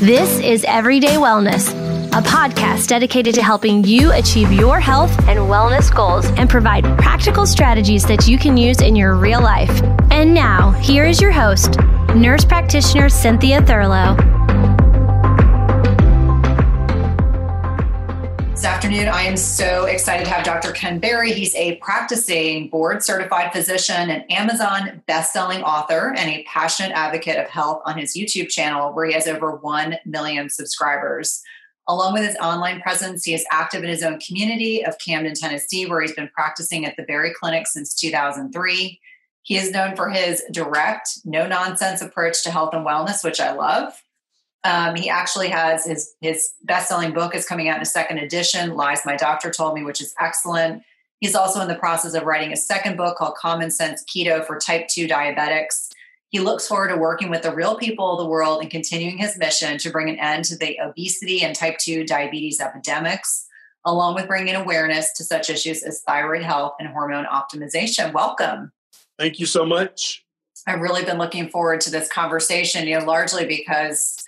This is Everyday Wellness, a podcast dedicated to helping you achieve your health and wellness goals and provide practical strategies that you can use in your real life. And now, here is your host, nurse practitioner Cynthia Thurlow. This afternoon, I am so excited to have Dr. Ken Berry. He's a practicing board certified physician, an Amazon best-selling author, and a passionate advocate of health on his YouTube channel, where he has over 1 million subscribers. Along with his online presence, he is active in his own community of Camden, Tennessee, where he's been practicing at the Berry Clinic since 2003. He is known for his direct, no nonsense approach to health and wellness, which I love. Um, he actually has his his best selling book is coming out in a second edition, Lies My Doctor Told Me, which is excellent. He's also in the process of writing a second book called Common Sense Keto for Type 2 Diabetics. He looks forward to working with the real people of the world and continuing his mission to bring an end to the obesity and type 2 diabetes epidemics, along with bringing awareness to such issues as thyroid health and hormone optimization. Welcome. Thank you so much. I've really been looking forward to this conversation, you know, largely because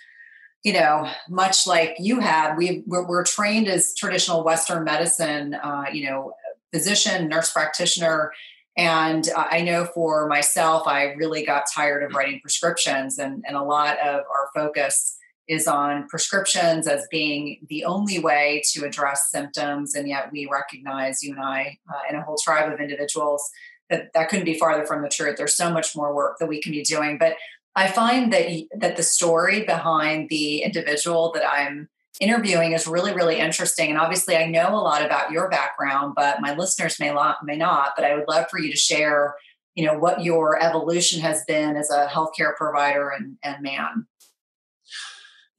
you know, much like you have, we we're, we're trained as traditional Western medicine, uh, you know, physician, nurse practitioner, and I know for myself, I really got tired of writing prescriptions, and and a lot of our focus is on prescriptions as being the only way to address symptoms, and yet we recognize you and I uh, and a whole tribe of individuals that that couldn't be farther from the truth. There's so much more work that we can be doing, but I find that that the story behind the individual that I'm interviewing is really really interesting and obviously I know a lot about your background but my listeners may not may not but I would love for you to share you know what your evolution has been as a healthcare provider and, and man.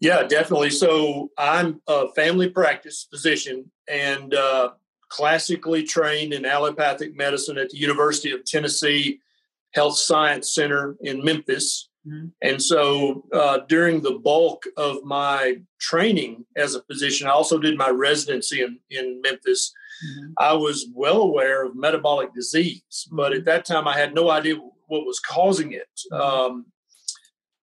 Yeah definitely. So i'm a family practice physician and uh, classically trained in allopathic medicine at the university of tennessee health science center in memphis Mm-hmm. And so uh, during the bulk of my training as a physician, I also did my residency in, in Memphis. Mm-hmm. I was well aware of metabolic disease, but at that time I had no idea what was causing it. Mm-hmm. Um,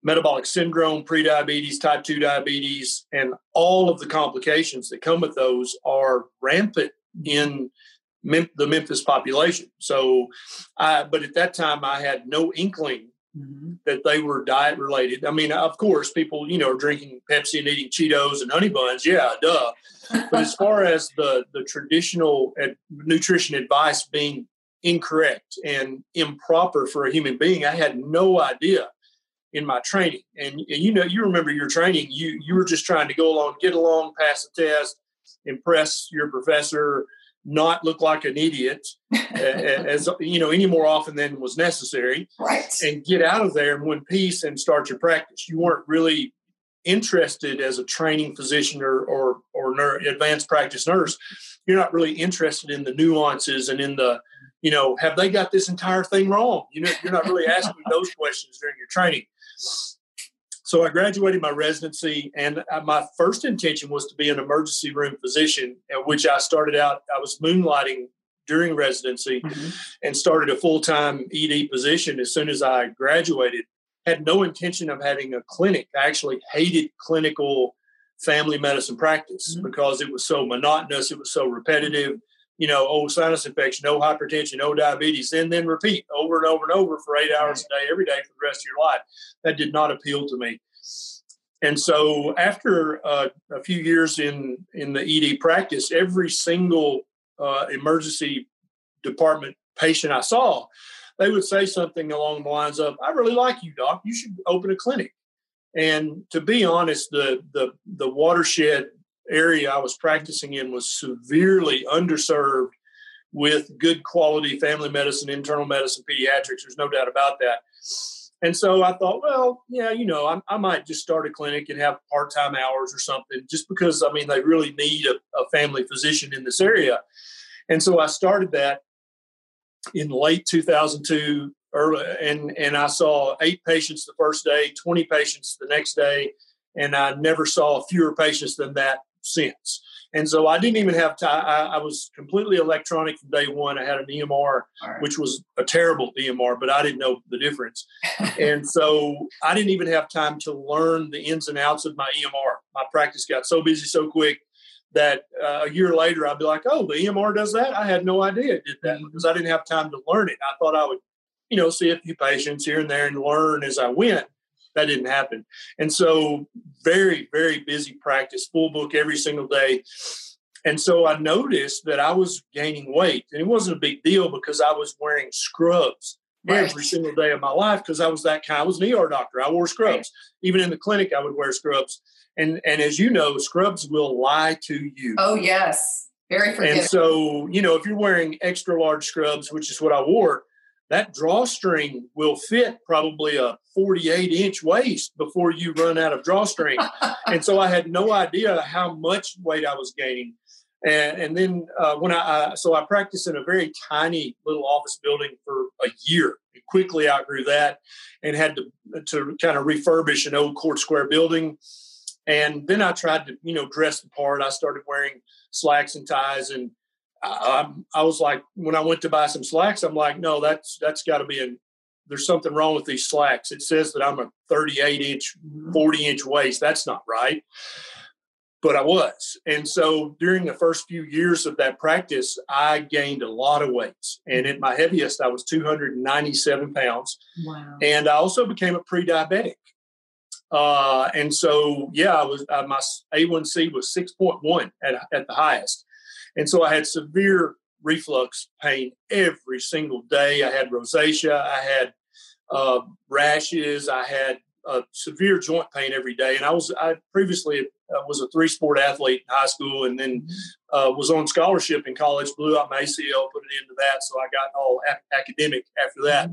metabolic syndrome, prediabetes, type 2 diabetes, and all of the complications that come with those are rampant in Mem- the Memphis population. So, I, but at that time I had no inkling mm-hmm. that they were diet related. I mean, of course, people, you know, are drinking Pepsi and eating Cheetos and honey buns. Yeah, duh. but as far as the, the traditional ad- nutrition advice being incorrect and improper for a human being, I had no idea in my training. And, and you know, you remember your training, you, you were just trying to go along, get along, pass the test, impress your professor, not look like an idiot as you know any more often than was necessary right. and get out of there in one piece and start your practice. You weren't really interested as a training physician or or, or advanced practice nurse. You're not really interested in the nuances and in the you know have they got this entire thing wrong? You know you're not really asking those questions during your training so I graduated my residency, and uh, my first intention was to be an emergency room physician, at which I started out. I was moonlighting during residency, mm-hmm. and started a full time ED position as soon as I graduated. Had no intention of having a clinic. I actually hated clinical family medicine practice mm-hmm. because it was so monotonous. It was so repetitive you know, oh, sinus infection, no hypertension, no diabetes, and then repeat over and over and over for eight hours a day, every day for the rest of your life. That did not appeal to me. And so, after uh, a few years in in the ED practice, every single uh, emergency department patient I saw, they would say something along the lines of, "I really like you, doc. You should open a clinic." And to be honest, the the the watershed area I was practicing in was severely underserved with good quality family medicine, internal medicine, pediatrics. There's no doubt about that. And so I thought, well, yeah, you know, I, I might just start a clinic and have part time hours or something, just because, I mean, they really need a, a family physician in this area. And so I started that in late 2002 early and and I saw eight patients the first day, 20 patients the next day, and I never saw fewer patients than that since. And so I didn't even have time. I, I, was completely electronic from day one. I had an EMR, right. which was a terrible EMR, but I didn't know the difference. and so I didn't even have time to learn the ins and outs of my EMR. My practice got so busy so quick that uh, a year later I'd be like, oh, the EMR does that? I had no idea it did that mm-hmm. because I didn't have time to learn it. I thought I would, you know, see a few patients here and there and learn as I went. That didn't happen. And so, very, very busy practice, full book every single day. And so I noticed that I was gaining weight. And it wasn't a big deal because I was wearing scrubs right. every single day of my life because I was that kind. I was an ER doctor. I wore scrubs. Right. Even in the clinic, I would wear scrubs. And and as you know, scrubs will lie to you. Oh yes, very forgiving. And so you know, if you're wearing extra large scrubs, which is what I wore, that drawstring will fit probably a 48 inch waist before you run out of drawstring. and so I had no idea how much weight I was gaining. And, and then uh, when I, so I practiced in a very tiny little office building for a year. quickly outgrew that and had to, to kind of refurbish an old court square building. And then I tried to, you know, dress the part. I started wearing slacks and ties and I, I, was like, when I went to buy some slacks, I'm like, no, that's that's got to be in. There's something wrong with these slacks. It says that I'm a 38 inch, 40 inch waist. That's not right. But I was, and so during the first few years of that practice, I gained a lot of weight. And at my heaviest, I was 297 pounds. Wow! And I also became a pre-diabetic. Uh, and so, yeah, I was uh, my A1C was 6.1 at, at the highest. And so I had severe reflux pain every single day. I had rosacea, I had uh, rashes, I had uh, severe joint pain every day. And I was I previously uh, was a three sport athlete in high school, and then mm-hmm. uh, was on scholarship in college. Blew out my ACL, put it into that, so I got all a- academic after that. Mm-hmm.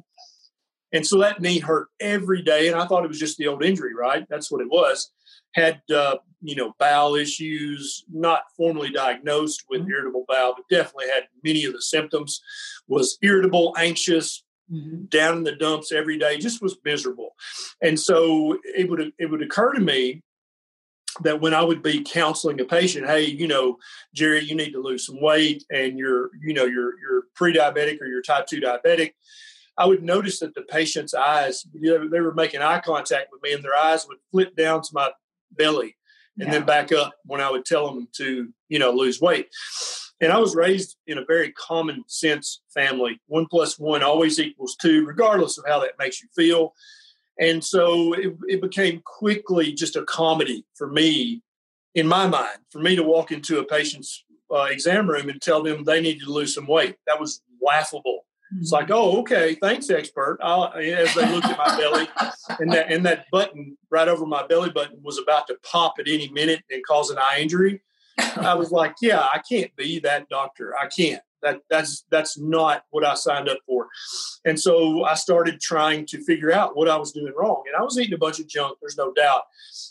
And so that knee hurt every day, and I thought it was just the old injury, right? That's what it was had uh, you know bowel issues, not formally diagnosed with mm-hmm. irritable bowel, but definitely had many of the symptoms. Was irritable, anxious, mm-hmm. down in the dumps every day, just was miserable. And so it would it would occur to me that when I would be counseling a patient, hey, you know, Jerry, you need to lose some weight, and you're you know you're you're pre-diabetic or you're type two diabetic. I would notice that the patient's eyes, you know, they were making eye contact with me, and their eyes would flip down to my belly and yeah. then back up when I would tell them to, you know, lose weight. And I was raised in a very common sense family. One plus one always equals two, regardless of how that makes you feel. And so it, it became quickly just a comedy for me, in my mind, for me to walk into a patient's uh, exam room and tell them they needed to lose some weight. That was laughable it's like, oh, okay, thanks, expert. I'll, as they looked at my belly, and that and that button right over my belly button was about to pop at any minute and cause an eye injury. I was like, yeah, I can't be that doctor. I can't. That that's that's not what I signed up for. And so I started trying to figure out what I was doing wrong. And I was eating a bunch of junk. There's no doubt.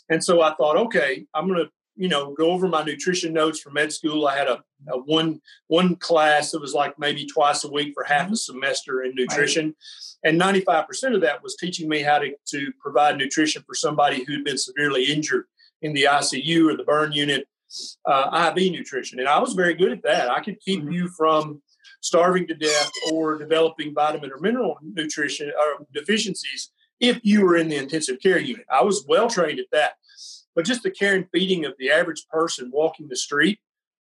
And so I thought, okay, I'm to you know go over my nutrition notes for med school i had a, a, one one class that was like maybe twice a week for half mm-hmm. a semester in nutrition right. and 95% of that was teaching me how to, to provide nutrition for somebody who'd been severely injured in the icu or the burn unit uh, iv nutrition and i was very good at that i could keep mm-hmm. you from starving to death or developing vitamin or mineral nutrition or deficiencies if you were in the intensive care unit i was well trained at that but just the care and feeding of the average person walking the street,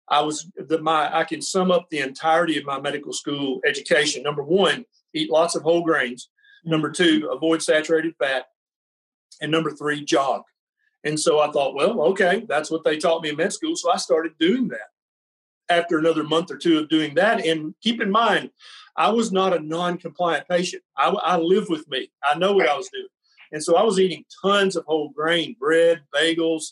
I was the my I can sum up the entirety of my medical school education. Number one, eat lots of whole grains. Number two, avoid saturated fat. And number three, jog. And so I thought, well, okay, that's what they taught me in med school. So I started doing that. After another month or two of doing that, and keep in mind, I was not a non-compliant patient. I, I live with me. I know what I was doing. And so I was eating tons of whole grain bread, bagels,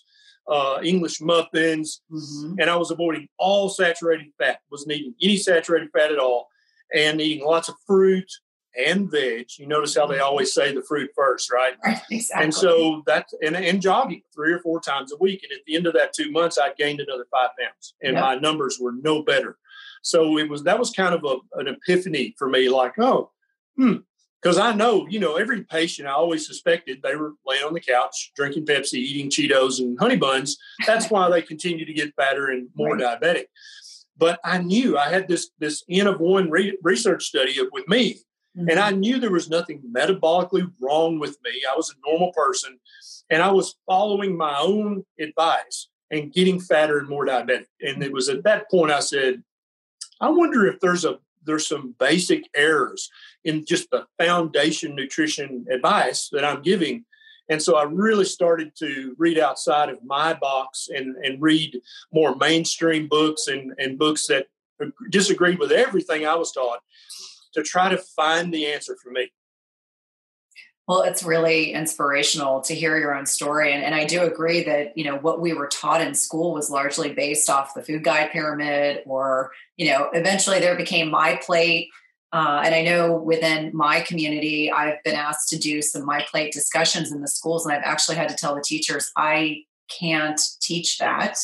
uh, English muffins, mm-hmm. and I was avoiding all saturated fat, wasn't eating any saturated fat at all, and eating lots of fruit and veg. You notice how they mm-hmm. always say the fruit first, right? Right, exactly. And so that's and, and jogging three or four times a week. And at the end of that two months, I gained another five pounds, and yep. my numbers were no better. So it was that was kind of a, an epiphany for me, like, oh, hmm, because I know, you know, every patient I always suspected they were laying on the couch, drinking Pepsi, eating Cheetos and honey buns. That's why they continue to get fatter and more right. diabetic. But I knew I had this this N of one re- research study with me, mm-hmm. and I knew there was nothing metabolically wrong with me. I was a normal person, and I was following my own advice and getting fatter and more diabetic. And it was at that point I said, I wonder if there's a there's some basic errors in just the foundation nutrition advice that I'm giving. And so I really started to read outside of my box and, and read more mainstream books and, and books that disagreed with everything I was taught to try to find the answer for me. Well, it's really inspirational to hear your own story. And, and I do agree that, you know, what we were taught in school was largely based off the food guide pyramid, or, you know, eventually there became my plate. Uh, and I know within my community, I've been asked to do some my plate discussions in the schools, and I've actually had to tell the teachers, I can't teach that.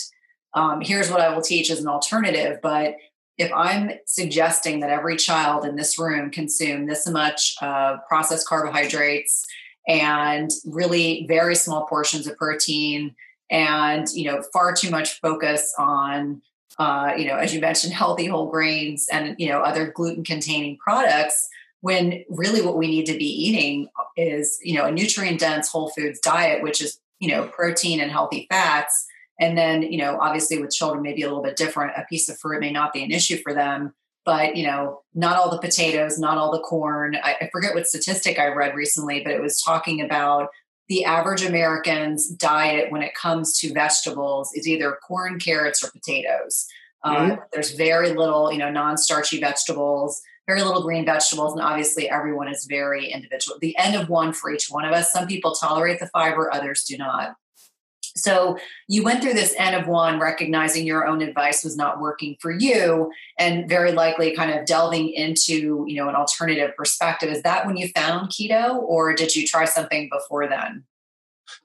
Um, here's what I will teach as an alternative, but if I'm suggesting that every child in this room consume this much uh, processed carbohydrates and really very small portions of protein and you know far too much focus on uh, you know as you mentioned healthy whole grains and you know other gluten containing products when really what we need to be eating is you know a nutrient dense whole foods diet which is you know protein and healthy fats and then, you know, obviously with children, maybe a little bit different. A piece of fruit may not be an issue for them, but, you know, not all the potatoes, not all the corn. I, I forget what statistic I read recently, but it was talking about the average American's diet when it comes to vegetables is either corn, carrots, or potatoes. Uh, mm-hmm. There's very little, you know, non-starchy vegetables, very little green vegetables, and obviously everyone is very individual. The end of one for each one of us. Some people tolerate the fiber, others do not. So you went through this N of one, recognizing your own advice was not working for you, and very likely kind of delving into you know an alternative perspective. Is that when you found keto, or did you try something before then?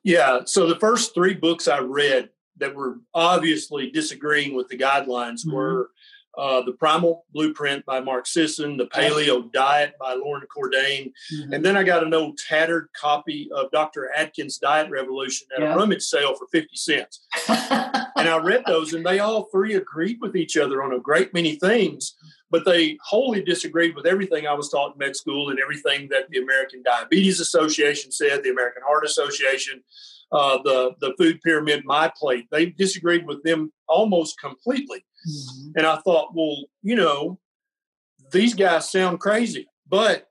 Yeah. So the first three books I read that were obviously disagreeing with the guidelines mm-hmm. were uh, The Primal Blueprint by Mark Sisson, The Paleo Diet by Loren Cordain. Mm-hmm. And then I got an old tattered copy of Dr. Atkins' Diet Revolution at yeah. a rummage sale for 50 cents. and I read those, and they all three agreed with each other on a great many things, but they wholly disagreed with everything I was taught in med school and everything that the American Diabetes Association said, the American Heart Association. Uh, the the food pyramid, my plate. They disagreed with them almost completely. Mm-hmm. And I thought, well, you know, these guys sound crazy, but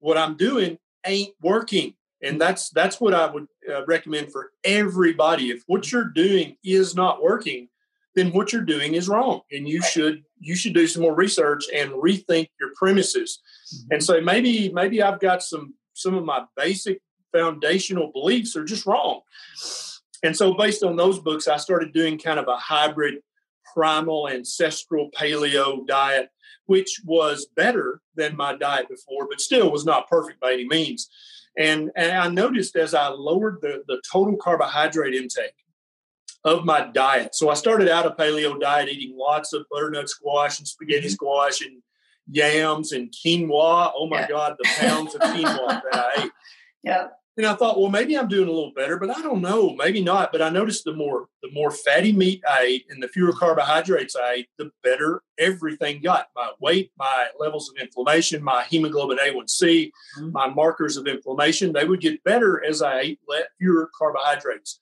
what I'm doing ain't working. And that's that's what I would uh, recommend for everybody. If what you're doing is not working, then what you're doing is wrong, and you should you should do some more research and rethink your premises. Mm-hmm. And so maybe maybe I've got some some of my basic foundational beliefs are just wrong. And so based on those books, I started doing kind of a hybrid primal ancestral paleo diet, which was better than my diet before, but still was not perfect by any means. And, and I noticed as I lowered the, the total carbohydrate intake of my diet. So I started out a paleo diet eating lots of butternut squash and spaghetti mm-hmm. squash and yams and quinoa. Oh my yeah. God, the pounds of quinoa that I ate. Yeah. And I thought, well, maybe I'm doing a little better, but I don't know, maybe not. But I noticed the more the more fatty meat I ate and the fewer carbohydrates I ate, the better everything got. My weight, my levels of inflammation, my hemoglobin A1C, mm-hmm. my markers of inflammation, they would get better as I ate fewer carbohydrates.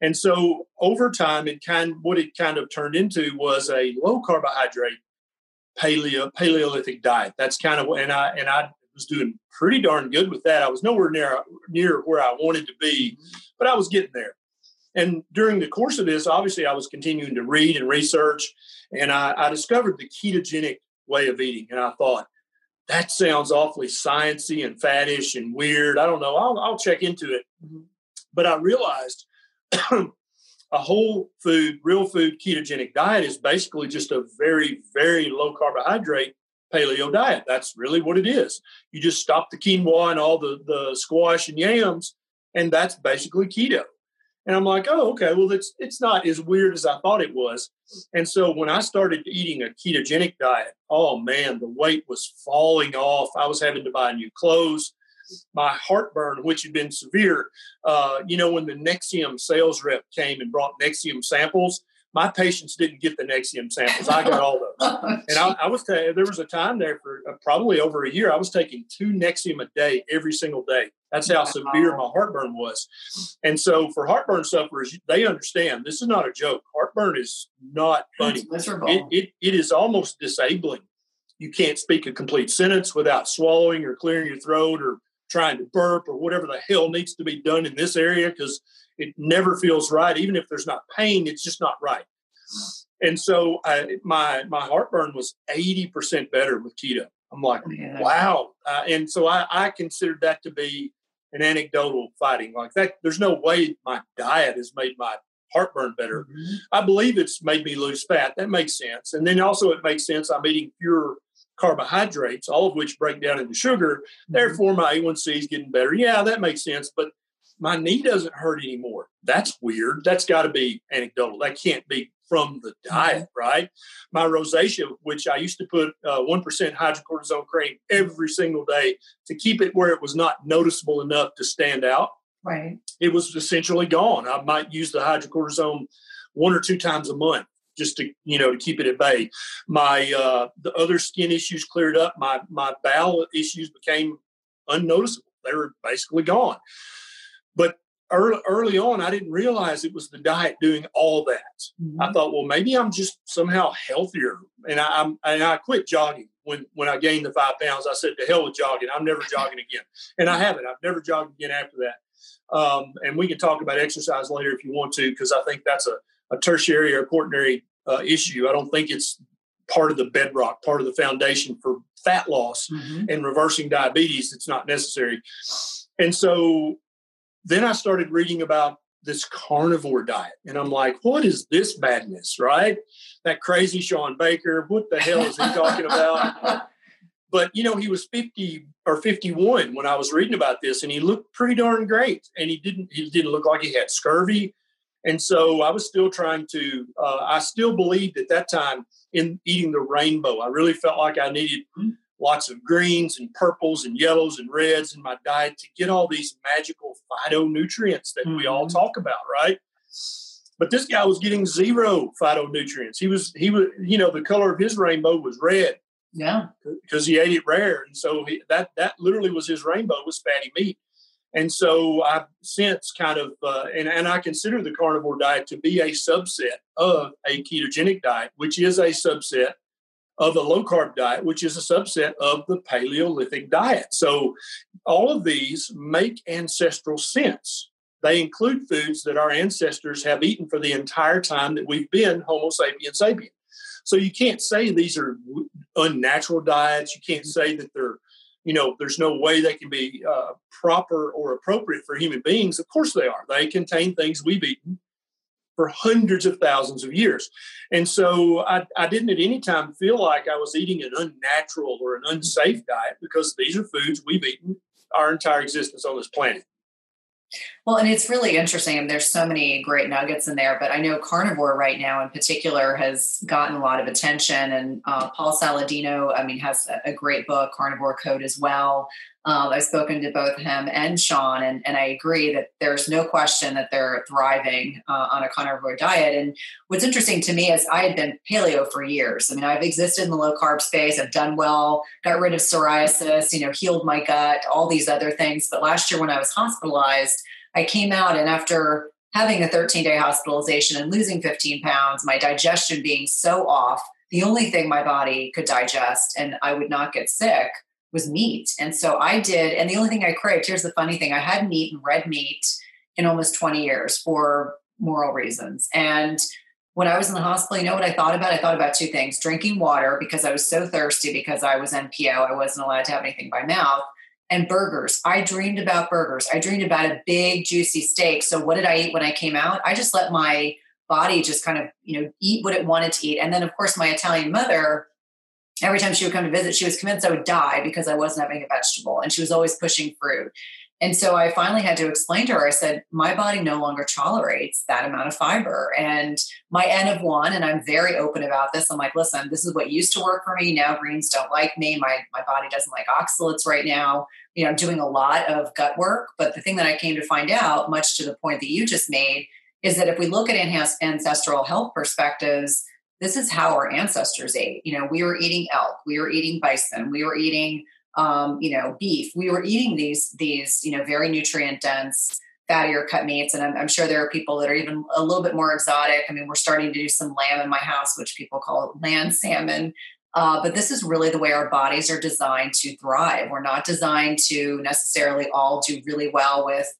And so over time, it kind what it kind of turned into was a low carbohydrate paleo paleolithic diet. That's kind of and I and I was doing pretty darn good with that. I was nowhere near near where I wanted to be, but I was getting there. And during the course of this, obviously, I was continuing to read and research, and I, I discovered the ketogenic way of eating. And I thought, that sounds awfully sciency and faddish and weird. I don't know. I'll, I'll check into it. Mm-hmm. But I realized a whole food, real food ketogenic diet is basically just a very, very low carbohydrate paleo diet. That's really what it is. You just stop the quinoa and all the, the squash and yams, and that's basically keto. And I'm like, oh, okay, well, it's it's not as weird as I thought it was. And so when I started eating a ketogenic diet, oh man, the weight was falling off. I was having to buy new clothes. my heartburn, which had been severe. Uh, you know, when the Nexium sales rep came and brought Nexium samples, my patients didn't get the Nexium samples. I got all those. and I, I was t- there was a time there for uh, probably over a year. I was taking two Nexium a day every single day. That's how severe my heartburn was. And so for heartburn sufferers, they understand this is not a joke. Heartburn is not funny. It, it, it is almost disabling. You can't speak a complete sentence without swallowing or clearing your throat or trying to burp or whatever the hell needs to be done in this area because it never feels right. Even if there's not pain, it's just not right. And so I, my my heartburn was 80% better with keto. I'm like, yeah. wow. Uh, and so I, I considered that to be an anecdotal fighting like that. There's no way my diet has made my heartburn better. Mm-hmm. I believe it's made me lose fat. That makes sense. And then also it makes sense I'm eating fewer carbohydrates, all of which break down into sugar. Mm-hmm. Therefore, my A1C is getting better. Yeah, that makes sense. But my knee doesn't hurt anymore. That's weird. That's got to be anecdotal. That can't be from the diet, mm-hmm. right? My rosacea, which I used to put uh, 1% hydrocortisone cream every single day to keep it where it was not noticeable enough to stand out. Right. It was essentially gone. I might use the hydrocortisone one or two times a month just to you know to keep it at bay. My uh, the other skin issues cleared up. My my bowel issues became unnoticeable. They were basically gone. But early, early on, I didn't realize it was the diet doing all that. Mm-hmm. I thought, well, maybe I'm just somehow healthier. And I, am and I quit jogging when when I gained the five pounds. I said, to hell with jogging. I'm never jogging again. And I haven't. I've never jogged again after that. Um, and we can talk about exercise later if you want to, because I think that's a, a tertiary or quaternary uh, issue. I don't think it's part of the bedrock, part of the foundation for fat loss mm-hmm. and reversing diabetes. It's not necessary. And so then I started reading about this carnivore diet. And I'm like, what is this madness, right? That crazy Shawn Baker, what the hell is he talking about? but you know, he was 50 or 51 when I was reading about this, and he looked pretty darn great. And he didn't he didn't look like he had scurvy. And so I was still trying to, uh, I still believed at that time in eating the rainbow. I really felt like I needed lots of greens and purples and yellows and reds in my diet to get all these magical phytonutrients that mm-hmm. we all mm-hmm. talk about, right? But this guy was getting zero phytonutrients. He was, he was, you know, the color of his rainbow was red. Yeah. Because he ate it rare. And so he, that, that literally was his rainbow was fatty meat. And so I've since kind of, uh, and, and I consider the carnivore diet to be a subset of a ketogenic diet, which is a subset of a low carb diet, which is a subset of the Paleolithic diet. So all of these make ancestral sense. They include foods that our ancestors have eaten for the entire time that we've been Homo sapiens sapien. So you can't say these are unnatural diets. You can't say that they're, you know, there's no way they can be uh, proper or appropriate for human beings. Of course they are. They contain things we've eaten for hundreds of thousands of years. And so I, I, didn't at any time feel like I was eating an unnatural or an unsafe diet because these are foods we've eaten our entire existence on this planet. Well, and it's really interesting. And there's so many great nuggets in there, but I know carnivore right now in particular has gotten a lot of attention. And uh, Paul Saladino, I mean, has a great book, Carnivore Code, as well. Uh, I've spoken to both him and Shawn, and, and I agree that there's no question that they're thriving uh, on a carnivore diet. And what's interesting to me is I had been paleo for years. I mean, I've existed in the low carb space. I've done well, got rid of psoriasis, you know, healed my gut, all these other things. But last year when I was hospitalized, I came out and after having a 13 day hospitalization and losing 15 pounds, my digestion being so off, the only thing my body could digest and I would not get sick was meat. And so I did, and the only thing I craved, here's the funny thing I hadn't eaten red meat in almost 20 years for moral reasons. And when I was in the hospital, you know what I thought about? I thought about two things drinking water because I was so thirsty because I was NPO, I wasn't allowed to have anything by mouth, and burgers. I dreamed about burgers. I dreamed about a big, juicy steak. So, what did I eat when I came out? I just let my body just kind of, you know, eat what it wanted to eat. And then, of course, my Italian mother, every time she would come to visit, she was convinced I would die because I wasn't having a vegetable. And she was always pushing fruit. And so I finally had to explain to her, I said, my body no longer tolerates that amount of fiber. And my N of one, and I'm very open about this. I'm like, listen, this is what used to work for me. Now greens don't like me. My, my body doesn't like oxalates right now. You know, I'm doing a lot of gut work. But the thing that I came to find out, much to the point that you just made, is that if we look at ancestral health perspectives, this is how our ancestors ate. You know, we were eating elk, we were eating bison, we were eating um, you know, beef. We were eating these these you know very nutrient dense fattier cut meats, and I'm, I'm, sure there are people that are even a little bit more exotic. I mean, we're starting to do some lamb in my house, which people call land salmon. Uh, but this is really the way our bodies are designed to thrive. We're not designed to necessarily all do really well with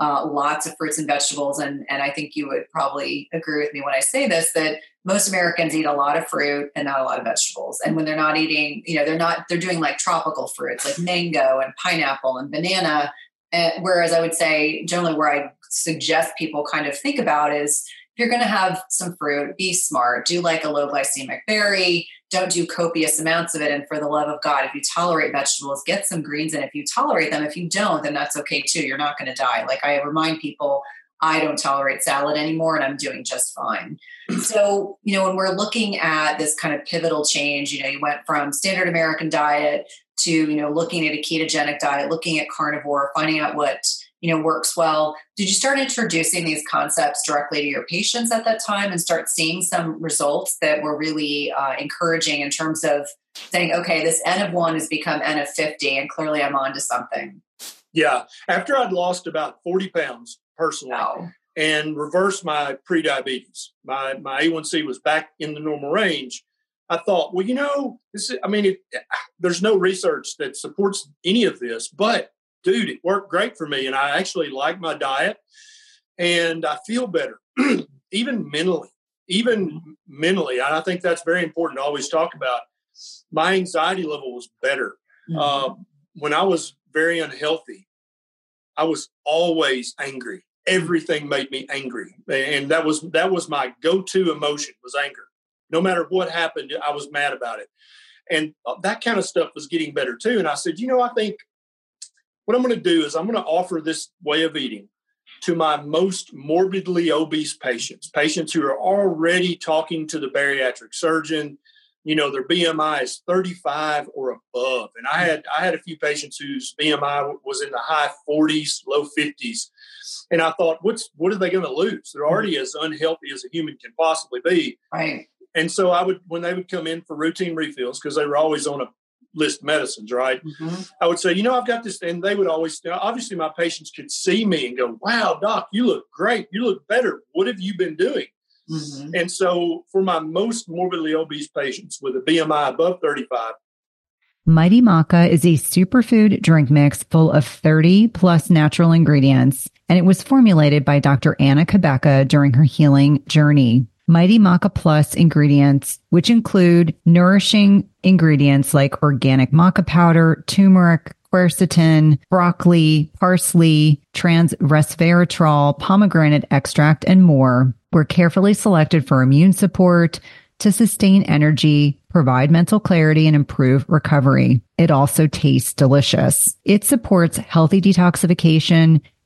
uh, lots of fruits and vegetables. And, and I think you would probably agree with me when I say this that most Americans eat a lot of fruit and not a lot of vegetables. And when they're not eating, you know, they're not, they're doing like tropical fruits like mango and pineapple and banana. Uh, whereas I would say generally where I suggest people kind of think about is if you're going to have some fruit, be smart, do like a low glycemic berry, don't do copious amounts of it. And for the love of God, if you tolerate vegetables, get some greens. And if you tolerate them, if you don't, then that's okay too. You're not going to die. Like I remind people, I don't tolerate salad anymore and I'm doing just fine. So, you know, when we're looking at this kind of pivotal change, you know, you went from standard American diet to, you know, looking at a ketogenic diet, looking at carnivore, finding out what, you know, works well. Did you start introducing these concepts directly to your patients at that time and start seeing some results that were really uh, encouraging in terms of saying, okay, this N of one has become N of 50 and clearly I'm on to something? Yeah. After I'd lost about 40 pounds, personally wow. and reversed my prediabetes. My my A1C was back in the normal range. I thought, well, you know, this is, I mean, it, there's no research that supports any of this, but dude, it worked great for me. And I actually like my diet and I feel better, even mentally, even mentally. I think that's very important to always talk about. My anxiety level was better. Mm-hmm. Uh, when I was very unhealthy, I was always angry everything made me angry. And that was that was my go-to emotion was anger. No matter what happened i was mad about it. And uh, that kind of stuff was getting better too. And i said you know i think what i'm going to do is i'm going to offer this way of eating to my most morbidly obese patients patients who are already talking to the bariatric surgeon you know their bmi is 35 or above and i had i had a few patients whose bmi was in the high 40s low 50s and I thought, what's what are they going to lose? They're already as unhealthy as a human can possibly be. Right. And so I would, when they would come in for routine refills, because they were always on a list medicines, right? Mm-hmm. I would say, you know, I've got this, and they would always, obviously, my patients could see me and go, "Wow, doc, you look great. You look better. What have you been doing?" Mm-hmm. And so, for my most morbidly obese patients with a BMI above 35, Mighty Maca is a superfood drink mix full of 30 plus natural ingredients, and it was formulated by Dr. Anna Cabeca during her healing journey. Mighty Maca Plus ingredients, which include nourishing ingredients like organic maca powder, turmeric, quercetin, broccoli, parsley, trans resveratrol, pomegranate extract, and more, were carefully selected for immune support, to sustain energy, provide mental clarity, and improve recovery. It also tastes delicious. It supports healthy detoxification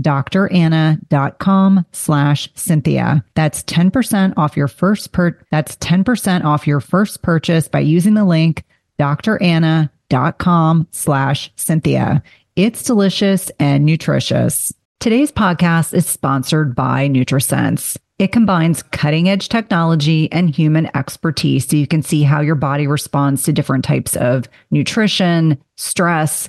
dranna.com slash Cynthia. That's 10% off your first per, that's 10% off your first purchase by using the link dranna.com slash Cynthia. It's delicious and nutritious. Today's podcast is sponsored by NutriSense. It combines cutting edge technology and human expertise so you can see how your body responds to different types of nutrition, stress,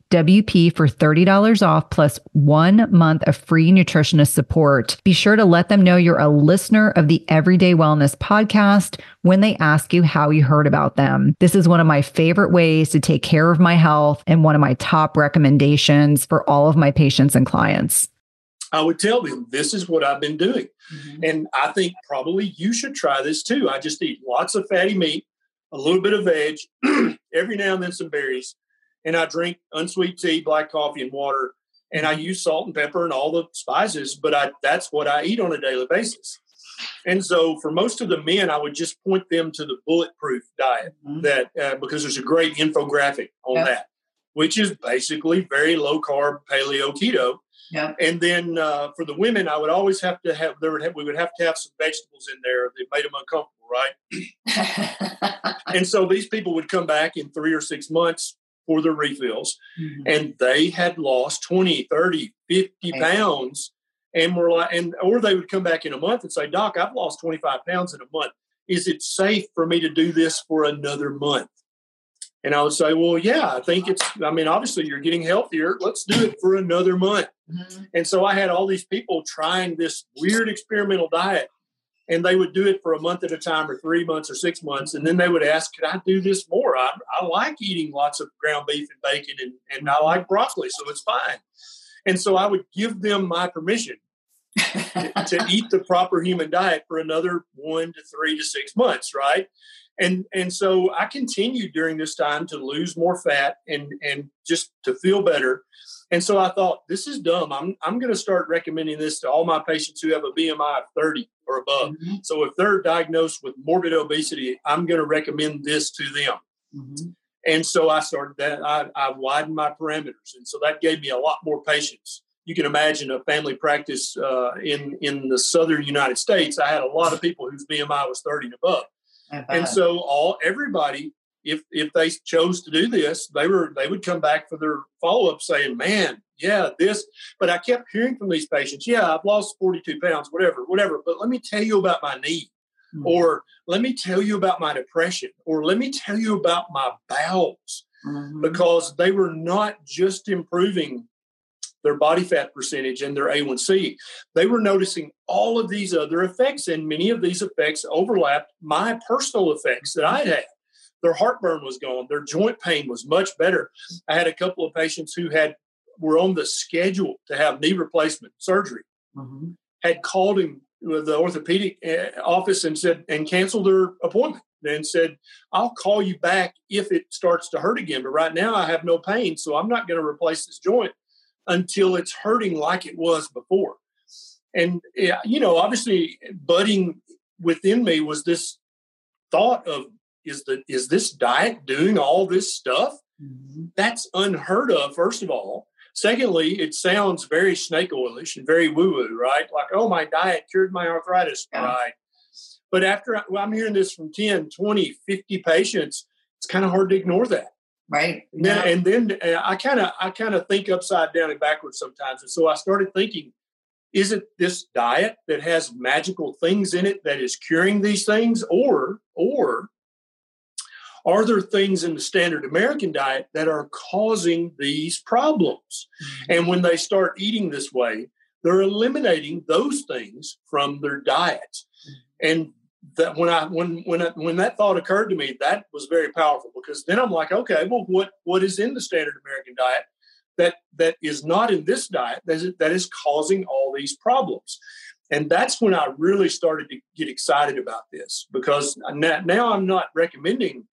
WP for $30 off plus one month of free nutritionist support. Be sure to let them know you're a listener of the Everyday Wellness podcast when they ask you how you heard about them. This is one of my favorite ways to take care of my health and one of my top recommendations for all of my patients and clients. I would tell them this is what I've been doing. Mm-hmm. And I think probably you should try this too. I just eat lots of fatty meat, a little bit of veg, every now and then some berries and I drink unsweet tea, black coffee, and water. And I use salt and pepper and all the spices, but I that's what I eat on a daily basis. And so, for most of the men, I would just point them to the bulletproof diet mm-hmm. that uh, because there's a great infographic on yep. that, which is basically very low carb paleo keto. Yep. And then uh, for the women, I would always have to have there would have, we would have to have some vegetables in there that made them uncomfortable, right? and so these people would come back in three or six months for the refills mm-hmm. and they had lost 20 30 50 pounds and were like and or they would come back in a month and say doc i've lost 25 pounds in a month. Is it safe for me to do this for another month? And i would say well yeah i think it's i mean obviously you're getting healthier. Let's do it for another month. Mm-hmm. and so i had all these people trying this weird experimental diet and they would do it for a month at a time or three months or six months and then they would ask could i do this more? I, I like eating lots of ground beef and bacon and, and i like broccoli so it's fine. And so i would give them my permission to eat the proper human diet for another one to three to six months right? And and so i continued during this time to lose more fat and and just to feel better. And so I thought, this is dumb. I'm, I'm going to start recommending this to all my patients who have a BMI of 30 or above. Mm-hmm. So if they're diagnosed with morbid obesity, I'm going to recommend this to them. Mm-hmm. And so I started that. I, I widened my parameters. And so that gave me a lot more patients. You can imagine a family practice uh, in, in the southern United States. I had a lot of people whose BMI was 30 and above. And so all everybody if if they chose to do this, they were they would come back for their follow up saying, "Man, yeah, this." But I kept hearing from these patients, "Yeah, I've lost forty two pounds, whatever, whatever." But let me tell you about my knee, mm-hmm. or let me tell you about my depression, or let me tell you about my bowels, mm-hmm. because they were not just improving their body fat percentage and their A1C. They were noticing all of these other effects, and many of these effects overlapped my personal effects that I'd had their heartburn was gone, their joint pain was much better. I had a couple of patients who had were on the schedule to have knee replacement surgery. Mm-hmm. Had called him with the orthopedic eh, office and said and canceled their appointment and said, "I'll call you back if it starts to hurt again, but right now I have no pain, so I'm not going to replace this joint until it's hurting like it was before." And you know, obviously, budding within me was this thought of is the is this diet doing all this stuff? Mm-hmm. That's unheard of, first of all. Secondly, it sounds very snake oilish and very woo woo, right? Like, oh, my diet cured my arthritis, yeah. right? But after I, well, I'm hearing this from 10, 20, 50 patients, it's kind of hard to ignore that. Right. And then, and then uh, I kind of I kind of think upside down and backwards sometimes. And so I started thinking, is it this diet that has magical things in it that is curing these things, or or are there things in the standard American diet that are causing these problems? Mm-hmm. And when they start eating this way, they're eliminating those things from their diet. Mm-hmm. And that when I when when I, when that thought occurred to me, that was very powerful because then I'm like, okay, well, what what is in the standard American diet that that is not in this diet that is, that is causing all these problems? And that's when I really started to get excited about this because now I'm not recommending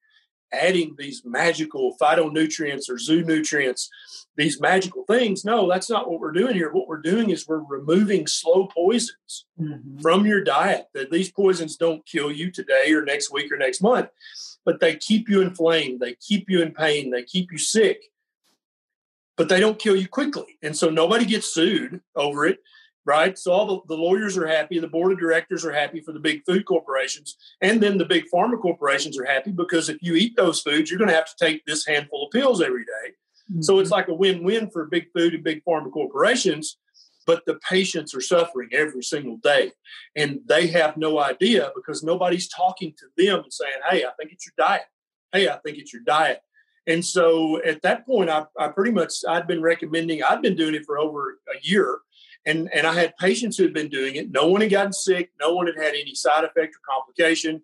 adding these magical phytonutrients or zoo nutrients, these magical things. No, that's not what we're doing here. What we're doing is we're removing slow poisons mm-hmm. from your diet. That these poisons don't kill you today or next week or next month, but they keep you inflamed, they keep you in pain, they keep you sick. But they don't kill you quickly. And so nobody gets sued over it right? So all the, the lawyers are happy, the board of directors are happy for the big food corporations, and then the big pharma corporations are happy because if you eat those foods, you're going to have to take this handful of pills every day. Mm-hmm. So it's like a win-win for big food and big pharma corporations, but the patients are suffering every single day, and they have no idea because nobody's talking to them and saying, "Hey, I think it's your diet. Hey, I think it's your diet." And so at that point, I, I pretty much I'd been recommending. I'd been doing it for over a year and, and I had patients who had been doing it. No one had gotten sick. No one had had any side effect or complication.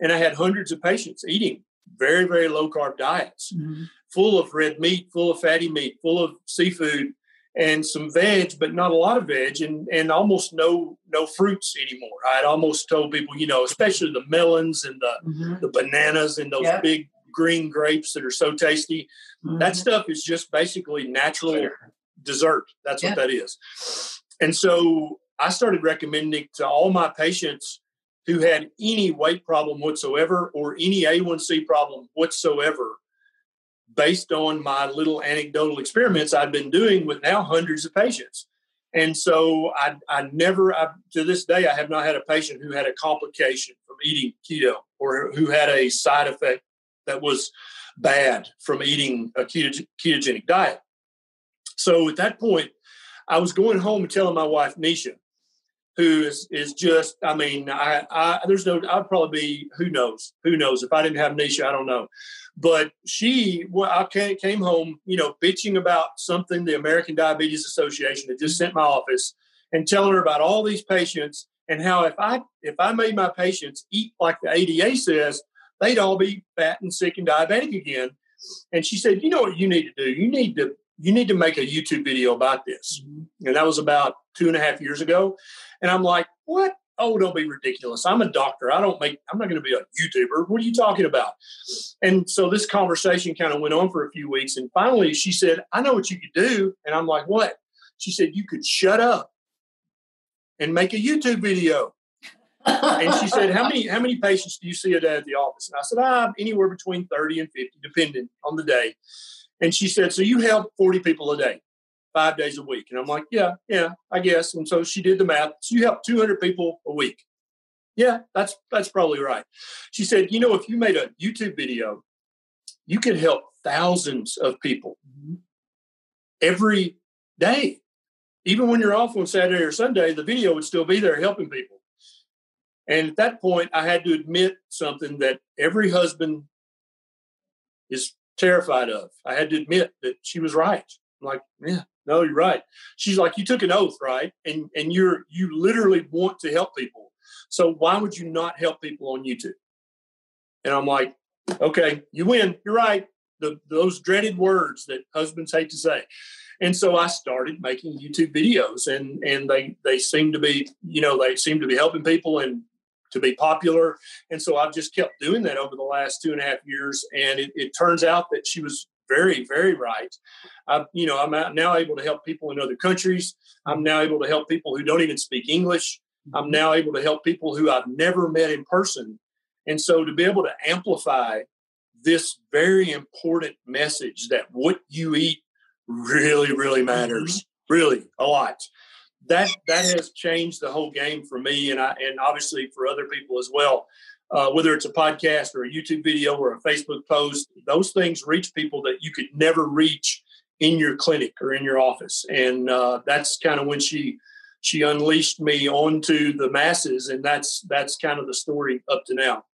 And I had hundreds of patients eating very, very low carb diets, mm-hmm. full of red meat, full of fatty meat, full of seafood, and some veg, but not a lot of veg, and and almost no no fruits anymore. I had almost told people, you know, especially the melons and the mm-hmm. the bananas and those yep. big green grapes that are so tasty. Mm-hmm. That stuff is just basically natural dessert. That's yeah. what that is. And so I started recommending to all my patients who had any weight problem whatsoever or any A1C problem whatsoever, based on my little anecdotal experiments I've been doing with now hundreds of patients. And so I, I never, I, to this day, I have not had a patient who had a complication from eating keto or who had a side effect that was bad from eating a ketogenic diet. So at that point, I was going home and telling my wife Neisha, who is is just, I mean, I, I there's no, I'd probably be, who knows, who knows? If I didn't have Neisha, I don't know. But she, well, I came home, you know, bitching about something the American Diabetes Association had just sent my office, and telling her about all these patients and how if I if I made my patients eat like the ADA says, they'd all be fat and sick and diabetic again. And she said, you know what you need to do? You need to you need to make a YouTube video about this. Mm-hmm. And that was about two and a half years ago. And I'm like, what? Oh, don't be ridiculous. I'm a doctor. I don't make, I'm not going to be a YouTuber. What are you talking about? And so this conversation kind of went on for a few weeks. And finally she said, I know what you could do. And I'm like, what? She said, you could shut up and make a YouTube video. and she said, "How many how many patients do you see a day at the office?" And I said, "Ah, anywhere between thirty and fifty, depending on the day." And she said, So you help 40 people a day, five days a week. And I'm like, Yeah, yeah, I guess. And so she did the math. So you help 200 people a week. Yeah, that's that's probably right. She said, you know, if you made a YouTube video, you could help thousands of people mm-hmm. every day. Even when you're off on Saturday or Sunday, the video would still be there helping people. And at that point, I had to admit something that every husband is terrified of. I had to admit that she was right. I'm like, yeah, no, you're right. She's like, you took an oath, right? And and you're you literally want to help people. So why would you not help people on YouTube? And I'm like, okay, you win. You're right. The, those dreaded words that husbands hate to say. And so I started making YouTube videos, and and they they seem to be, you know, they seem to be helping people, and to be popular. And so I've just kept doing that over the last two and a half years. And it, it turns out that she was very, very right. I, you know, I'm now able to help people in other countries. I'm now able to help people who don't even speak English. I'm mm-hmm. now able to help people who I've never met in person. And so to be able to amplify this very important message that what you eat really, really matters. Mm-hmm. Really, a lot. That that has changed the whole game for me, and I and obviously for other people as well. Uh, whether it's a podcast or a YouTube video or a Facebook post, those things reach people that you could never reach in your clinic or in your office, and uh, that's kind of when she she unleashed me onto the masses, and that's that's kind of the story up to now.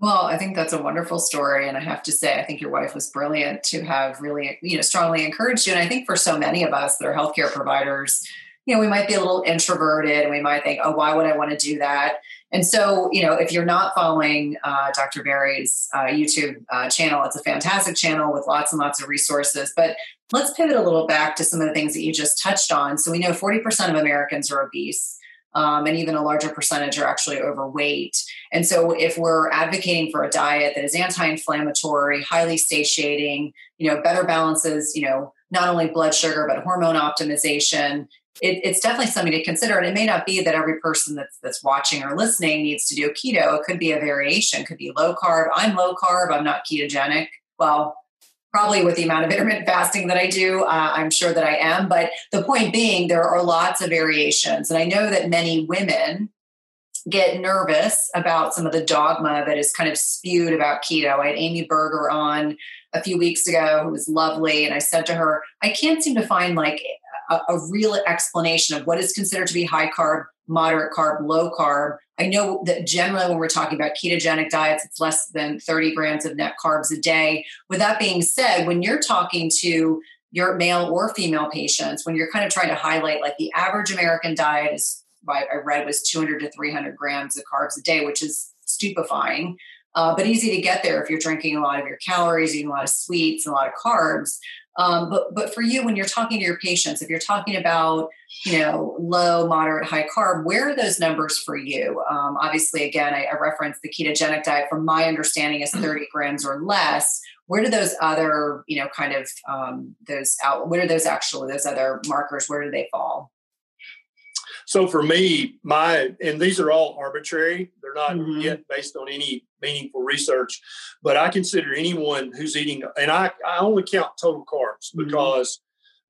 Well, I think that's a wonderful story. And I have to say, I think your wife was brilliant to have really, you know, strongly encouraged you. And I think for so many of us that are healthcare providers, you know, we might be a little introverted and we might think, oh, why would I want to do that? And so, you know, if you're not following uh, Dr. Berry's uh, YouTube uh, channel, it's a fantastic channel with lots and lots of resources. But let's pivot a little back to some of the things that you just touched on. So we know 40% of Americans are obese um, and even a larger percentage are actually overweight. And so, if we're advocating for a diet that is anti-inflammatory, highly satiating, you know, better balances, you know, not only blood sugar but hormone optimization, it, it's definitely something to consider. And it may not be that every person that's that's watching or listening needs to do keto. It could be a variation. It could be low carb. I'm low carb. I'm not ketogenic. Well, probably with the amount of intermittent fasting that I do, uh, I'm sure that I am. But the point being, there are lots of variations. And I know that many women get nervous about some of the dogma that is kind of spewed about keto. I had Amy Berger on a few weeks ago who was lovely. And I said to her, I can't seem to find like a, a real explanation of what is considered to be high carb, moderate carb, low carb. I know that generally when we're talking about ketogenic diets, it's less than 30 grams of net carbs a day. With that being said, when you're talking to your male or female patients, when you're kind of trying to highlight like the average American diet is, I read was 200 to 300 grams of carbs a day, which is stupefying. Uh, but easy to get there if you're drinking a lot of your calories, eating a lot of sweets, and a lot of carbs. Um, but but for you, when you're talking to your patients, if you're talking about you know low, moderate, high carb, where are those numbers for you? Um, obviously, again, I, I referenced the ketogenic diet. From my understanding, is 30 grams or less. Where do those other you know kind of um, those out? Where are those actually those other markers? Where do they fall? So for me, my and these are all arbitrary. They're not mm-hmm. yet based on any meaningful research, but I consider anyone who's eating, and I, I only count total carbs mm-hmm. because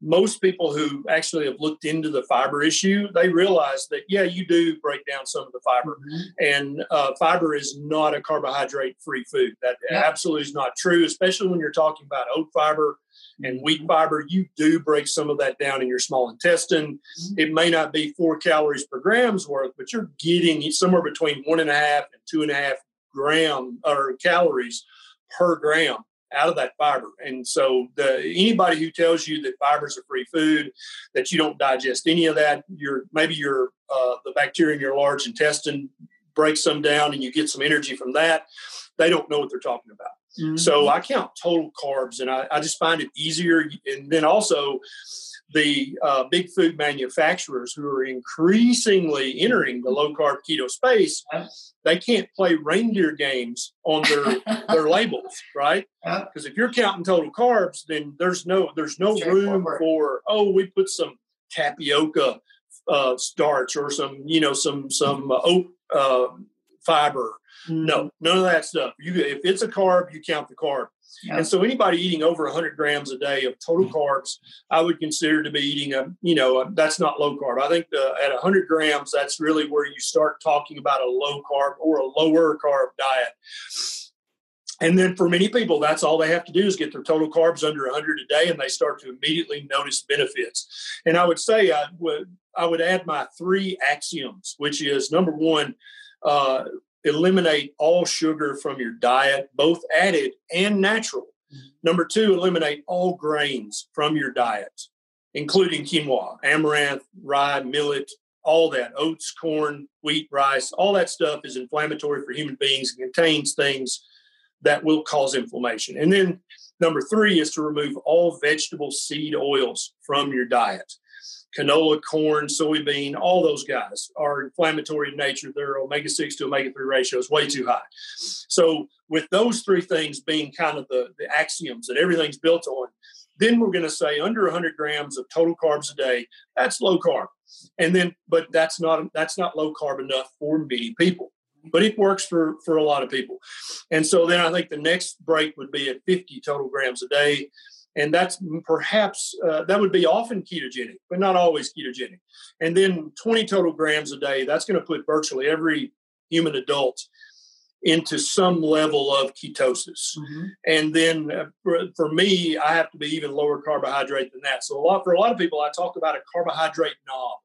most people who actually have looked into the fiber issue, they realize that yeah, you do break down some of the fiber, mm-hmm. and uh, fiber is not a carbohydrate-free food. That yeah. absolutely is not true, especially when you're talking about oat fiber and mm-hmm. wheat fiber. You do break some of that down in your small intestine. Mm-hmm. It may not be four calories per gram's worth, but you're getting somewhere between one and a half and two and a half gram or calories per gram out of that fiber. And so the anybody who tells you that fiber is a free food, that you don't digest any of that, your maybe your uh, the bacteria in your large intestine breaks some down and you get some energy from that, they don't know what they're talking about. Mm-hmm. So I count total carbs and I, I just find it easier. And then also the uh, big food manufacturers who are increasingly entering the low carb keto space, they can't play reindeer games on their their labels, right? Because if you're counting total carbs, then there's no there's no room for oh we put some tapioca uh, starch or some you know some some uh, oat uh, fiber. Mm-hmm. No, none of that stuff. You if it's a carb, you count the carb. And so anybody eating over 100 grams a day of total mm. carbs, I would consider to be eating a, you know, a, that's not low carb. I think the, at 100 grams, that's really where you start talking about a low carb or a lower carb diet. And then for many people, that's all they have to do is get their total carbs under 100 a day, and they start to immediately notice benefits. And I would say I would I would add my three axioms, which is number one, uh, eliminate all sugar from your diet, both added and natural. Mm-hmm. Number two, eliminate all grains from your diet, including quinoa, amaranth, rye, millet, all that, oats, corn, wheat, rice, all that stuff is inflammatory for human beings and contains things that will cause inflammation. And then number three is to remove all vegetable seed oils from your diet canola, corn, soybean, all those guys are inflammatory in nature. Their omega 6 to omega 3 ratio is way too high. So, with those three things being kind of the, the axioms that everything's built on, then we're going to say under 100 grams of total carbs a day, that's low carb. And then, but that's not that's not low carb enough for many people. But it works for for a lot of people. And so then I think the next break would be at 50 total grams a day and that's perhaps uh, that would be often ketogenic, but not always ketogenic. And then 20 total grams a day. That's going to put virtually every human adult into some level of ketosis. Mm-hmm. And then uh, for, for, me, I have to be even lower carbohydrate than that. So a lot for a lot of people, I talk about a carbohydrate knob.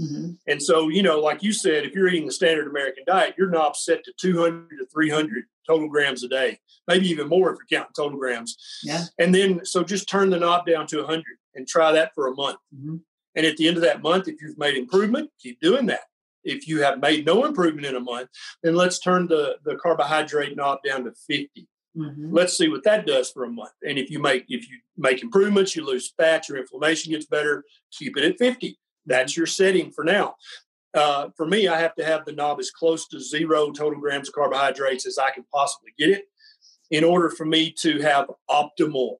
Mm-hmm. And so, you know, like you said, if you're eating the standard American diet, your knob's set to 200 to 300 total grams a day, maybe even more if you're counting total grams. Yeah. And then, so just turn the knob down to 100 and try that for a month. Mm-hmm. And at the end of that month, if you've made improvement, keep doing that. If you have made no improvement in a month, then let's turn the, the carbohydrate knob down to 50. Mm-hmm. Let's see what that does for a month. And if you make if you make improvements, you lose fat, your inflammation gets better, keep it at 50. That's your setting for now. Uh, for me, I have to have the knob as close to zero total grams of carbohydrates as I can possibly get it in order for me to have optimal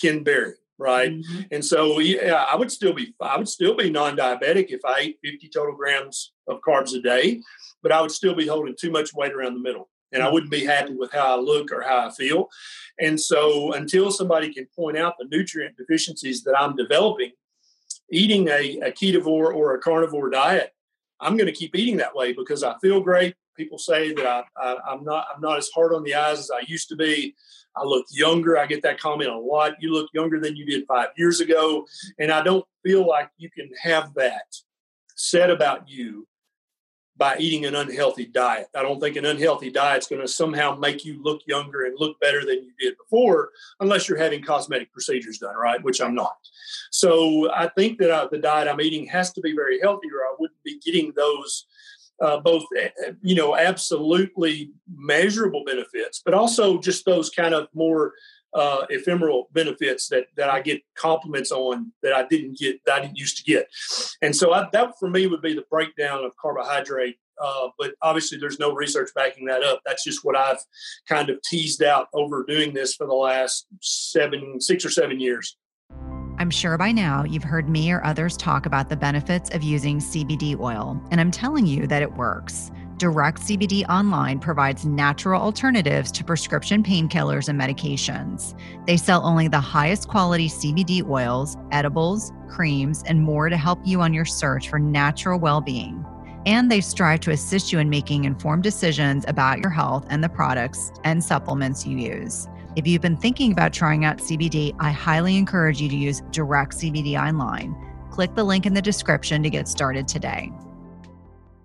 Ken Berry, right? Mm-hmm. And so, yeah, I would still be I would still be non-diabetic if I ate 50 total grams of carbs a day, but I would still be holding too much weight around the middle, and I wouldn't be happy with how I look or how I feel. And so, until somebody can point out the nutrient deficiencies that I'm developing eating a, a ketovore or a carnivore diet, I'm going to keep eating that way because I feel great. People say that I, I, am not I'm not as hard on the eyes as I used to be. I look younger. I get that comment a lot. You look younger than you did five years ago, and I don't feel like you can have that said about you by eating an unhealthy diet. I don't think an unhealthy diet is going to somehow make you look younger and look better than you did before, unless you're having cosmetic procedures done, right? Which I'm not. So I think that uh, the diet I'm eating has to be very healthy, or I wouldn't be getting those. Uh, both, eh, eh, you know, absolutely measurable benefits, but also just those kind of more uh, ephemeral benefits that that I get compliments on that I didn't get that I didn't used to get, and so I, that for me would be the breakdown of carbohydrate. Uh, but obviously, there's no research backing that up. That's just what I've kind of teased out over doing this for the last seven, six or seven years. I'm sure by now you've heard me or others talk about the benefits of using CBD oil, and I'm telling you that it works. Direct CBD Online provides natural alternatives to prescription painkillers and medications. They sell only the highest quality CBD oils, edibles, creams, and more to help you on your search for natural well being. And they strive to assist you in making informed decisions about your health and the products and supplements you use. If you've been thinking about trying out CBD, I highly encourage you to use Direct CBD Online. Click the link in the description to get started today.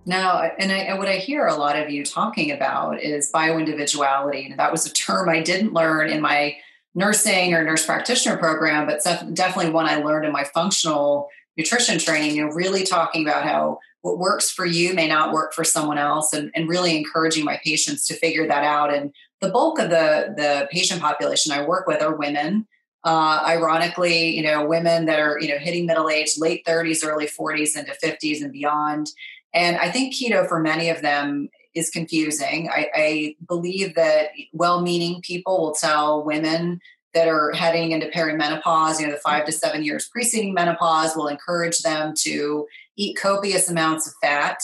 Now, and, I, what I hear a lot of you talking about is bioindividuality. And that was a term I didn't learn in my nursing or nurse practitioner program, but definitely one I learned in my functional nutrition training. You know, really talking about how what works for you may not work for someone else, and, and really encouraging my patients to figure that out. And the bulk of the the patient population I work with are women. Uh, ironically, you know, women that are you know hitting middle age, late 30s, early 40s, into 50s and beyond. And I think keto for many of them is confusing. I, I believe that well meaning people will tell women that are heading into perimenopause, you know, the five to seven years preceding menopause, will encourage them to eat copious amounts of fat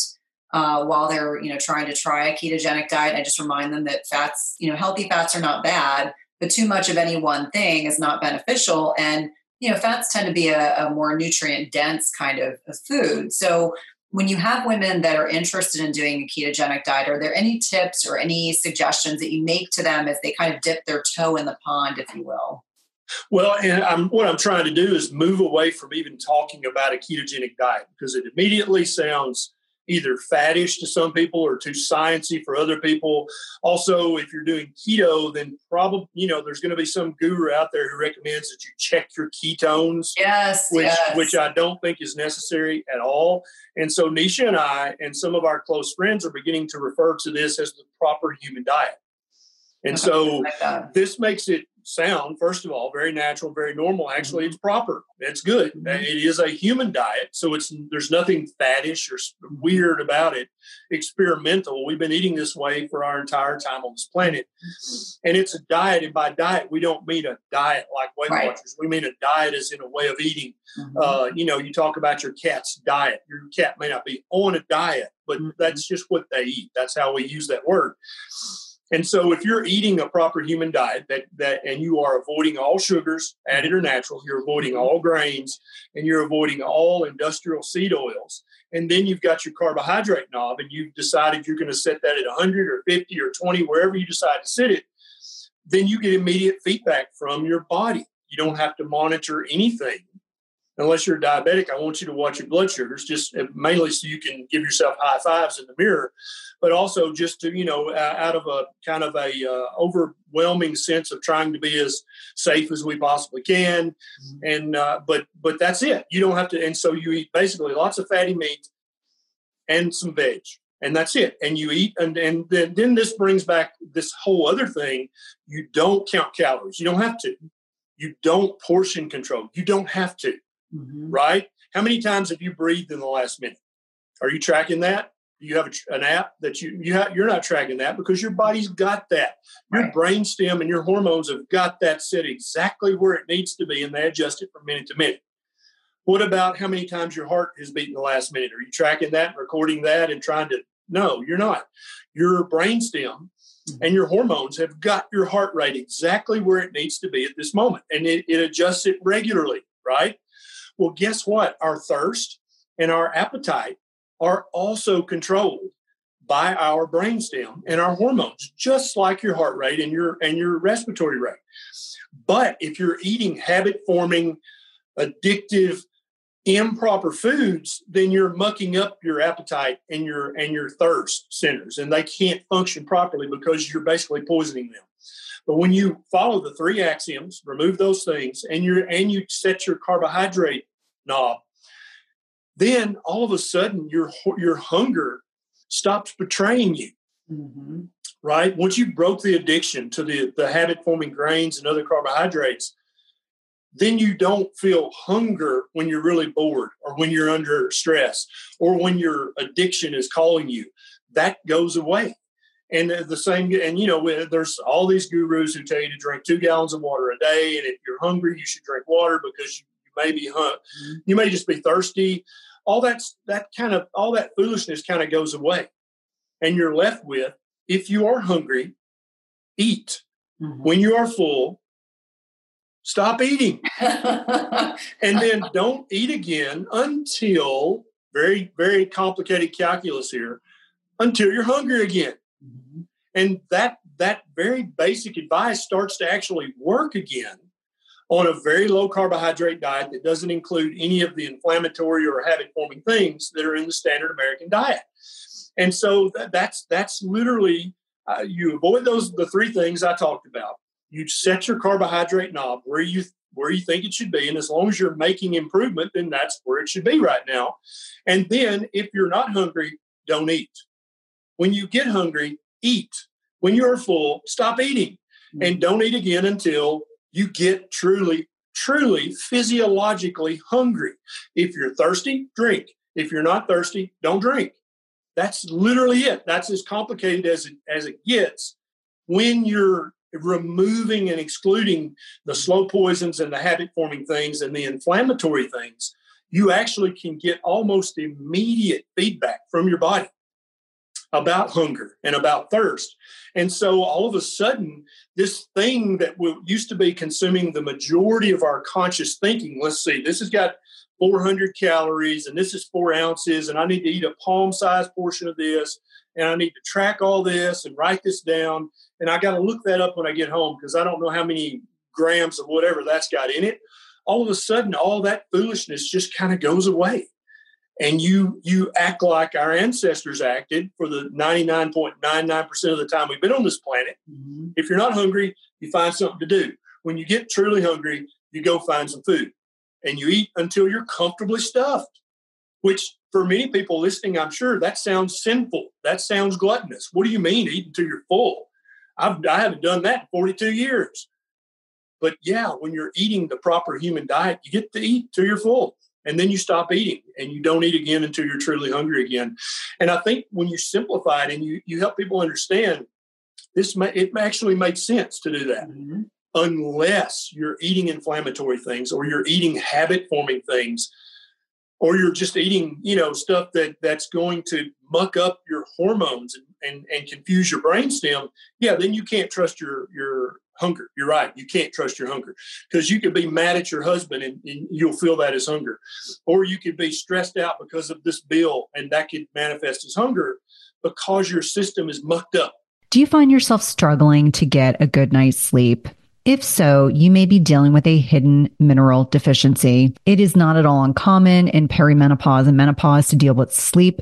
uh, while they're, you know, trying to try a ketogenic diet. I just remind them that fats, you know, healthy fats are not bad, but too much of any one thing is not beneficial. And you know, fats tend to be a, a more nutrient dense kind of, of food. So when you have women that are interested in doing a ketogenic diet, are there any tips or any suggestions that you make to them as they kind of dip their toe in the pond, if you will? Well, and I'm, what I'm trying to do is move away from even talking about a ketogenic diet because it immediately sounds either faddish to some people or too sciencey for other people. Also, if you're doing keto, then probably you know there's going to be some guru out there who recommends that you check your ketones. Yes, which yes. which I don't think is necessary at all. And so Neisha and I and some of our close friends are beginning to refer to this as the proper human diet. And uh-huh. so this makes it sound, first of all, very natural, very normal. Actually, mm-hmm. it's proper. It's good. Mm-hmm. It is a human diet, so it's there's nothing faddish or weird about it. Experimental. We've been eating this way for our entire time on this planet, mm-hmm. and it's a diet. And by diet, we don't mean a diet like Weight right. Watchers. We mean a diet as in a way of eating. Mm-hmm. Uh, you know, you talk about your cat's diet. Your cat may not be on a diet, but that's just what they eat. That's how we use that word. And so if you're eating a proper human diet that that and you are avoiding all sugars, added or natural, you're avoiding mm-hmm. all grains and you're avoiding all industrial seed oils, and then you've got your carbohydrate knob and you've decided you're going to set that at 100 or 50 or 20 wherever you decide to sit it, then you get immediate feedback from your body. You don't have to monitor anything unless you're diabetic, I want you to watch your blood sugars, just uh, mainly so you can give yourself high fives in the mirror, but also just to you know out of a kind of a uh, overwhelming sense of trying to be as safe as we possibly can, mm-hmm. and uh, but but that's it. You don't have to, and so you eat basically lots of fatty meat and some veg. And that's it. And you eat, and, and then, then this brings back this whole other thing. You don't count calories. You don't have to. You don't portion control. You don't have to mm-hmm. right? How many times have you breathed in the last minute? Are you tracking that? Do you have a, an app that you you have, you're not tracking that because your body's got that. Your right. brain stem and your hormones have got that set exactly where it needs to be, and they adjust it from minute to minute. What about how many times your heart has beaten the last minute? Are you tracking that, recording that, and trying to? No, you're not. Your brain stem mm-hmm. and your hormones have got your heart rate exactly where it needs to be at this moment, and it, it adjusts it regularly, right? Well, guess what? Our thirst and our appetite are also controlled by our brainstem and our hormones, just like your heart rate and your and your respiratory rate. But if you're eating habit forming, addictive, improper foods, then you're mucking up your appetite and your and your thirst centers, and they can't function properly because you're basically poisoning them. But when you follow the three axioms, remove those things, and you and you set your carbohydrate knob, then all of a sudden your your hunger stops betraying you. Mm-hmm. Right? Once you broke the addiction to the, the habit forming grains and other carbohydrates, then you don't feel hunger when you're really bored or when you're under stress or when your addiction is calling you. That goes away and the same and you know there's all these gurus who tell you to drink two gallons of water a day and if you're hungry you should drink water because you, may be hunt mm-hmm. you may just be thirsty. All that's that kind of all that foolishness kind of goes away. And you're left with if you are hungry eat. Mm-hmm. when you are full stop eating. And then don't eat again until very very complicated calculus here until you're hungry again Mm-hmm. And that that very basic advice starts to actually work again on a very low carbohydrate diet that doesn't include any of the inflammatory or habit forming things that are in the standard American diet. And so that, that's that's literally uh, you avoid those the three things I talked about. You set your carbohydrate knob where you where you think it should be, and as long as you're making improvement, then that's where it should be right now. And then if you're not hungry, don't eat. When you get hungry, eat. When you're full, stop eating and mm-hmm. don't eat again until you get truly, truly physiologically hungry. If you're thirsty, drink. If you're not thirsty, don't drink. That's literally it. That's as complicated as it, as it gets when you're removing and excluding the slow poisons and the habit forming things and the inflammatory things. You actually can get almost immediate feedback from your body about hunger and about thirst. And so all of a sudden, this thing that used to be consuming the majority of our conscious thinking, let's see, this has got 400 calories and this is four ounces, and I need to eat a palm sized portion of this, and I need to track all this and write this down. And I got to look that up when I get home because I don't know how many grams of whatever that's got in it. All of a sudden, all that foolishness just kind of goes away and you you act like our ancestors acted for the 99.99% of the time we've been on this planet. Mm-hmm. if you're not hungry you find something to do. When you get truly hungry you go find some food and you eat until you're comfortably stuffed which for many people listening i'm sure that sounds sinful. That sounds gluttonous. What do you mean eat until you're full? I've, i haven't done that in 42 years. But yeah when you're eating the proper human diet you get to eat till you're full and then you stop eating and you don't eat again until you're truly hungry again and i think when you simplify it and you, you help people understand this may, it actually makes sense to do that mm-hmm. unless you're eating inflammatory things or you're eating habit forming things or you're just eating, you know, stuff that that's going to muck up your hormones and, and, and confuse your brainstem, yeah, then you can't trust your your hunger. You're right. You can't trust your hunger because you could be mad at your husband and, and, you'll feel that as hunger. Or you could be stressed out because of this bill and that could manifest as hunger because your system is mucked up. Do you find yourself struggling to get a good night's sleep? If so, you may be dealing with a hidden mineral deficiency. It is not at all uncommon in perimenopause and menopause to deal with sleep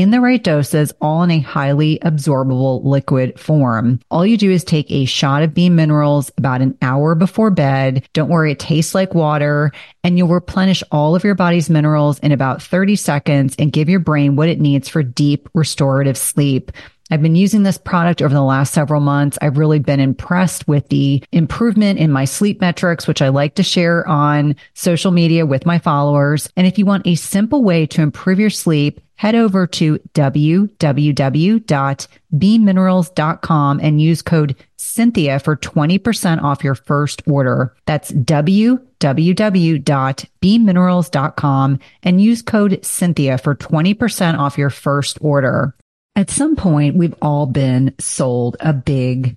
in the right doses, all in a highly absorbable liquid form. All you do is take a shot of beam minerals about an hour before bed. Don't worry, it tastes like water and you'll replenish all of your body's minerals in about 30 seconds and give your brain what it needs for deep restorative sleep. I've been using this product over the last several months. I've really been impressed with the improvement in my sleep metrics, which I like to share on social media with my followers. And if you want a simple way to improve your sleep, head over to www.beamminerals.com and use code Cynthia for 20% off your first order. That's www.beamminerals.com and use code Cynthia for 20% off your first order. At some point, we've all been sold a big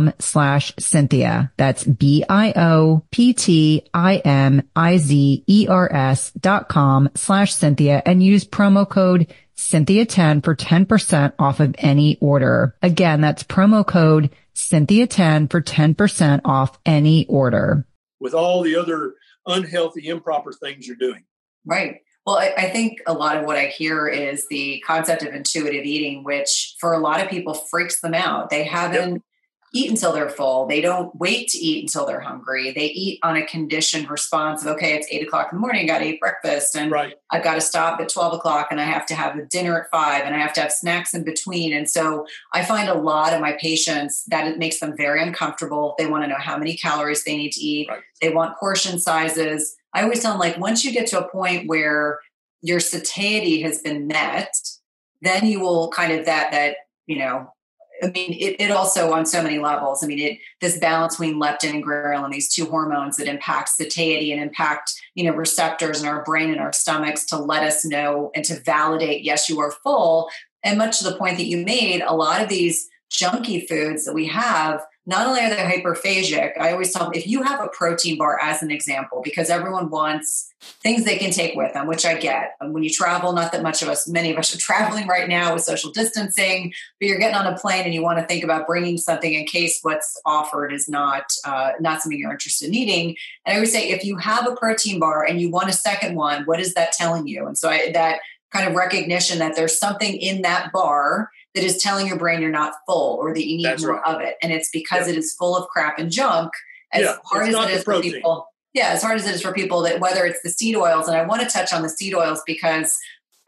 bioptimizers.com slash Cynthia. That's B-I-O-P-T-I-M-I-Z-E-R-S dot com slash Cynthia and use promo code Cynthia 10 for 10% off of any order. Again, that's promo code Cynthia 10 for 10% off any order. With all the other unhealthy, improper things you're doing. Right. Well, I, I, think a lot of what I hear is the concept of intuitive eating, which for a lot of people freaks them out. They haven't yep eat until they're full. They don't wait to eat until they're hungry. They eat on a conditioned response of, okay, it's eight o'clock in the morning, I got to eat breakfast and right. I've got to stop at 12 o'clock and I have to have a dinner at five and I have to have snacks in between. And so I find a lot of my patients that it makes them very uncomfortable. They want to know how many calories they need to eat. Right. They want portion sizes. I always tell them like, once you get to a point where your satiety has been met, then you will kind of that, that, you know, I mean, it, it, also on so many levels. I mean, it this balance between leptin and ghrelin, these two hormones that impact satiety and impact you know receptors in our brain and our stomachs to let us know and to validate yes you are full. And much to the point that you made, a lot of these junky foods that we have not only are they hyperphagic, I always tell them if you have a protein bar as an example, because everyone wants things they can take with them, which I get. And when you travel, not that much of us, many of us are traveling right now with social distancing, but you're getting on a plane and you want to think about bringing something in case what's offered is not uh, not something you're interested in eating. And I would say if you have a protein bar and you want a second one, what is that telling you? And so I, that kind of recognition that there's something in that bar that is telling your brain you're not full or that you need That's more right. of it. And it's because yeah. it is full of crap and junk. As yeah, hard as it is for people. Yeah, as hard as it is for people that whether it's the seed oils, and I want to touch on the seed oils because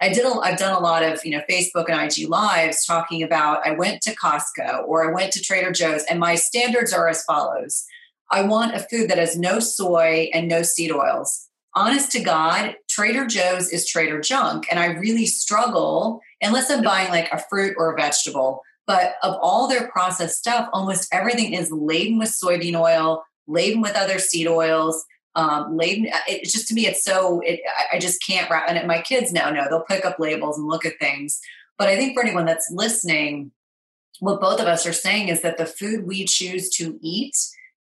I did. A, I've done a lot of you know Facebook and IG lives talking about. I went to Costco or I went to Trader Joe's, and my standards are as follows: I want a food that has no soy and no seed oils. Honest to God, Trader Joe's is Trader junk, and I really struggle unless I'm buying like a fruit or a vegetable. But of all their processed stuff, almost everything is laden with soybean oil, laden with other seed oils, um, laden. It's just to me, it's so. It, I just can't wrap. And my kids now know they'll pick up labels and look at things. But I think for anyone that's listening, what both of us are saying is that the food we choose to eat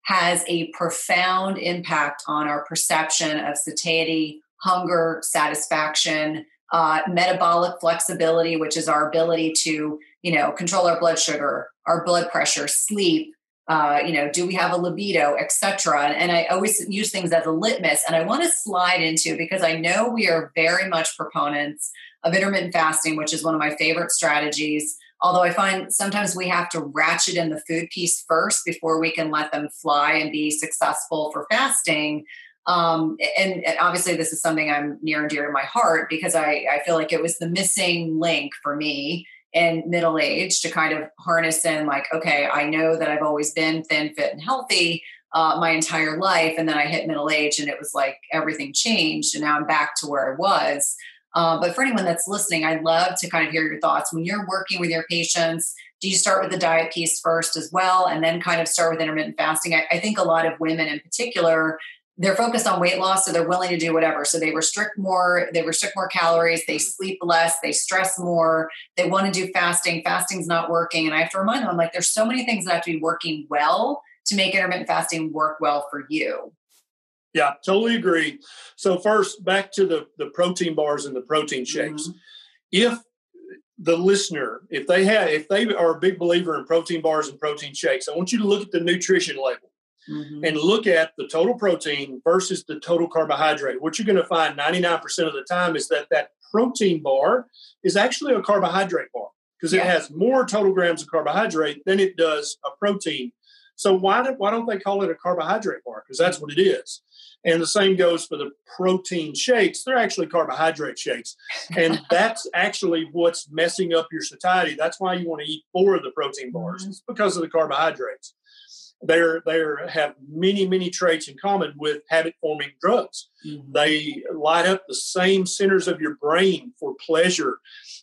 has a profound impact on our perception of satiety, hunger, satisfaction, uh, metabolic flexibility, which is our ability to, you know, control our blood sugar, our blood pressure, sleep, uh, you know, do we have a libido, etc. And, and I always use things as a litmus. And I want to slide into because I know we are very much proponents of intermittent fasting, which is one of my favorite strategies. Although I find sometimes we have to ratchet in the food piece first before we can let them fly and be successful for fasting. Um, and, and, obviously, this is something I'm near and dear to my heart because I, I feel like it was the missing link for me in middle age to kind of harness in, like, okay, I know that I've always been thin, fit, and healthy uh, my entire life. And then I hit middle age and it was like everything changed. And now I'm back to where I was. Uh, but for anyone that's listening, I'd love to kind of hear your thoughts. When you're working with your patients, do you start with the diet piece first as well and then kind of start with intermittent fasting? I, I think a lot of women in particular they're focused on weight loss so they're willing to do whatever. So they restrict more they restrict more calories they sleep less they stress more they want to do fasting fasting's not working and i have to remind them i'm like there's so many things that have to be working well to make intermittent fasting work well for you. Yeah totally agree. So first back to the the protein bars and the protein shakes. Mm-hmm. if the listener if they have if they are a big believer in protein bars and protein shakes i want you to look at the nutrition label mm-hmm. and look at the total protein versus the total carbohydrate, what you're going to find 99% of the time is that that protein bar is actually a carbohydrate bar because yeah. it has more total grams of carbohydrate than it does a protein. So why, do, why don't they call it a carbohydrate bar? Because that's what it is. And the same goes for the protein shakes. They're actually carbohydrate shakes. And that's actually what's messing up your satiety. That's why you want to eat four of the protein bars. Mm-hmm. It's because of the carbohydrates they're they have many many traits in common with habit forming drugs mm-hmm. they light up the same centers of your brain for pleasure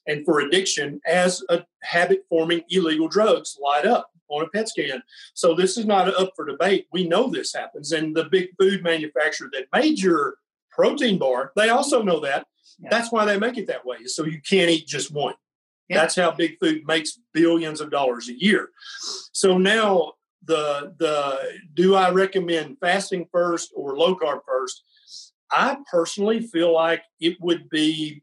and for addiction as a habit forming illegal drugs light up on a pet scan so this is not up for debate we know this happens and the big food manufacturer that made your protein bar they also know that yeah. that's why they make it that way so you can't eat just one yeah. That's how big food makes billions of dollars a year. So now the the do I recommend fasting first or low carb first? I personally feel like it would be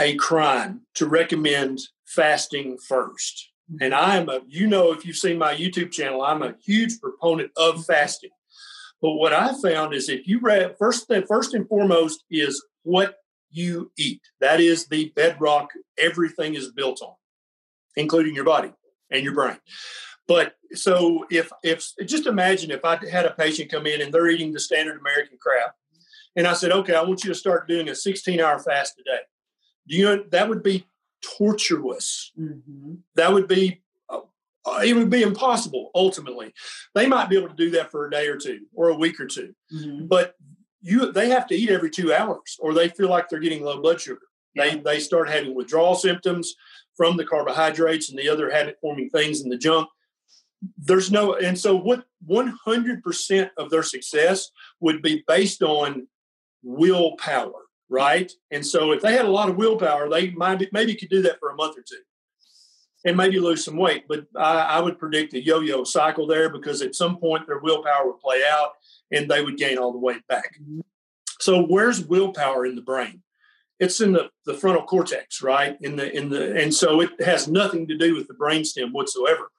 a crime to recommend fasting first. Mm-hmm. And I am a, you know, if you've seen my YouTube channel, I'm a huge proponent of mm-hmm. fasting. But what I found is if you read first, first and foremost is what you eat. That is the bedrock everything is built on, including your body and your brain. But so if if just imagine if I had a patient come in and they're eating the standard American crap, and I said, okay, I want you to start doing a 16 hour fast a day. Do you know that would be torturous? Mm-hmm. That would be uh, it would be impossible ultimately. They might be able to do that for a day or two or a week or 2 mm-hmm. but you they have to eat every two hours or they feel like they're getting low blood sugar. They they start having withdrawal symptoms from the carbohydrates and the other habit forming things in the junk. There's no, and so what 100% of their success would be based on willpower, right? And so if they had a lot of willpower, they might maybe could do that for a month or two and maybe lose some weight. But I, I would predict a yo yo cycle there because at some point their willpower would play out and they would gain all the weight back. Mm-hmm. So where's willpower in the brain? it's in the, the frontal cortex, right? In the in the and so it has nothing to do with the brainstem whatsoever.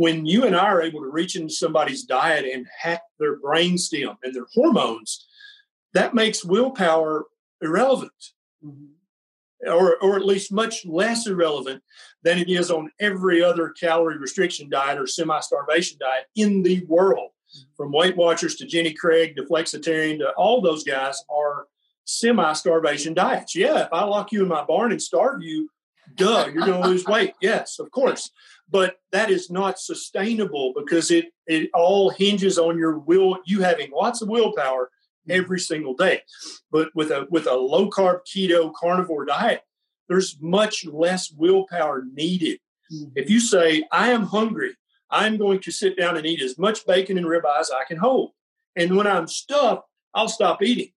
When you and I are able to reach into somebody's diet and hack their brainstem and their hormones, that makes willpower irrelevant. Mm-hmm. Or, or at least much less irrelevant than it is on every other calorie restriction diet or semi starvation diet in the world. Mm-hmm. From Weight Watchers to Jenny Craig to Flexitarian to all those guys are semi starvation diets. Yeah, if I lock you in my barn and starve you, duh, you're going to lose weight. Yes, of course. But that is not sustainable because it it all hinges on your will, you having lots of willpower every single day. But with a with a low carb keto carnivore diet, there's much less willpower needed. Mm-hmm. If you say, I am hungry, I'm going to sit down and eat as much bacon and ribeye as I can hold. And when I'm stuffed, I'll stop eating.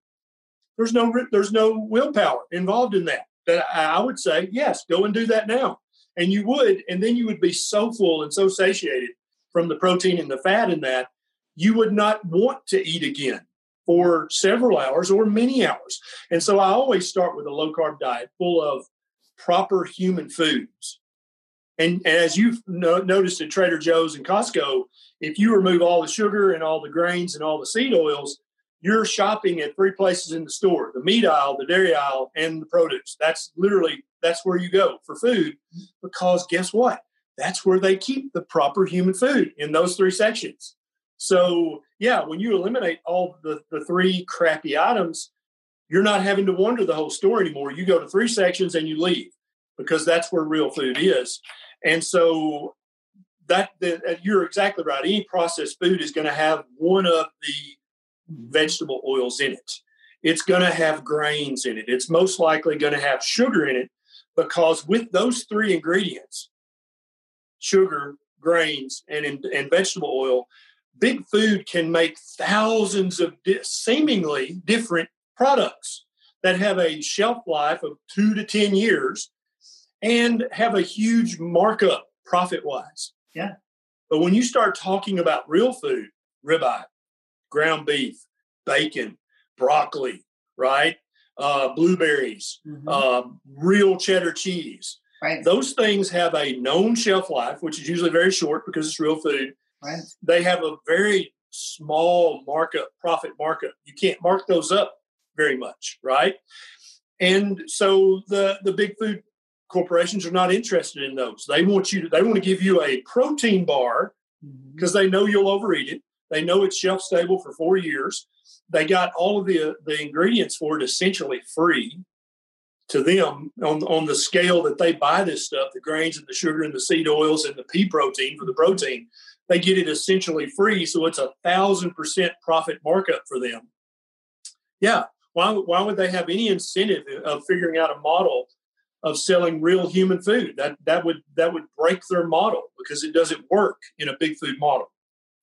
There's no there's no willpower involved in that. That I would say, yes, go and do that now. And you would, and then you would be so full and so satiated from the protein and the fat in that, you would not want to eat again for several hours or many hours. And so I always start with a low carb diet full of proper human foods. And, as you've no, noticed at Trader Joe's and Costco, if you remove all the sugar and all the grains and all the seed oils, you're shopping at three places in the store the meat aisle the dairy aisle and the produce. That's literally that's where you go for food because guess what? That's where they keep the proper human food in those three sections. So yeah when you eliminate all the, the three crappy items you're not having to wonder the whole store anymore. You go to three sections and you leave because that's where real food is. And so that, that you're exactly right. Any processed food is going to have one of the vegetable oils in it. It's going to have grains in it. It's most likely going to have sugar in it because with those three ingredients, sugar, grains, and, and vegetable oil, big food can make thousands of di- seemingly different products that have a shelf life of two to 10 years and have a huge markup profit wise. Yeah. But when you start talking about real food, ribeye, ground beef, bacon, broccoli, right? Uh, blueberries, mm-hmm. uh, real cheddar cheese. Right. Those things have a known shelf life, which is usually very short because it's real food. Right. They have a very small markup, profit markup. You can't mark those up very much, right? And so the the big food corporations are not interested in those. They want you to they want to give you a protein bar because mm-hmm. they know you'll overeat it. They know it's shelf stable for four years. They got all of the the ingredients for it essentially free to them on on the scale that they buy this stuff, the grains and the sugar and the seed oils and the pea protein for the protein. They get it essentially free, so it's a thousand percent profit markup for them. Yeah, why why would they have any incentive of figuring out a model of selling real human food? That that would that would break their model because it doesn't work in a big food model.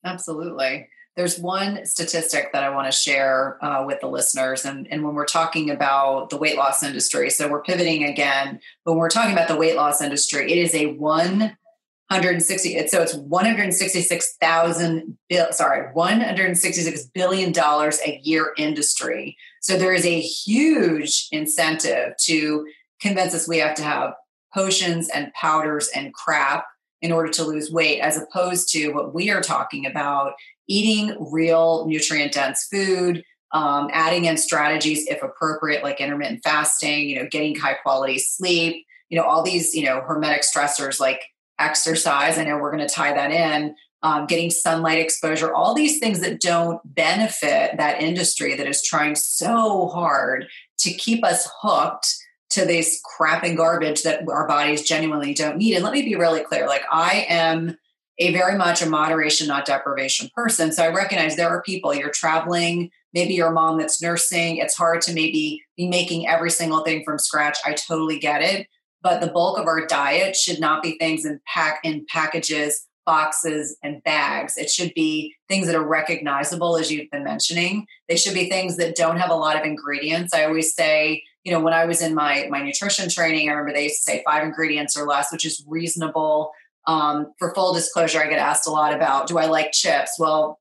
Absolutely. There's one statistic that I want to share uh, with the listeners. And, and when we're talking about the weight loss industry, so we're pivoting again, when we're talking about the weight loss industry, it is a 160, so it's 166,000, sorry, 166 billion dollars a year industry. So there is a huge incentive to convince us we have to have potions and powders and crap in order to lose weight, as opposed to what we are talking about eating real nutrient dense food, um, adding in strategies if appropriate, like intermittent fasting, you know, getting high quality sleep, you know, all these, you know, hormetic stressors like exercise. I know we're going to tie that in. Um, getting sunlight exposure, all these things that don't benefit that industry that is trying so hard to keep us hooked to this crap and garbage that our bodies genuinely don't need. And let me be really clear like, I am a very much a moderation, not deprivation person. So I recognize there are people, you're traveling maybe you're mom that's nursing. It's hard to maybe be making every single thing from scratch. I totally get it. But the bulk of our diet should not be things in pack in packages, boxes, and bags. It should be things that are recognizable, as you've been mentioning. They should be things that don't have a lot of ingredients. I always say, you know, when I was in my my nutrition training, I remember they used to say five ingredients or less, which is reasonable. Um, for full disclosure, I get asked a lot about do I like chips? Well,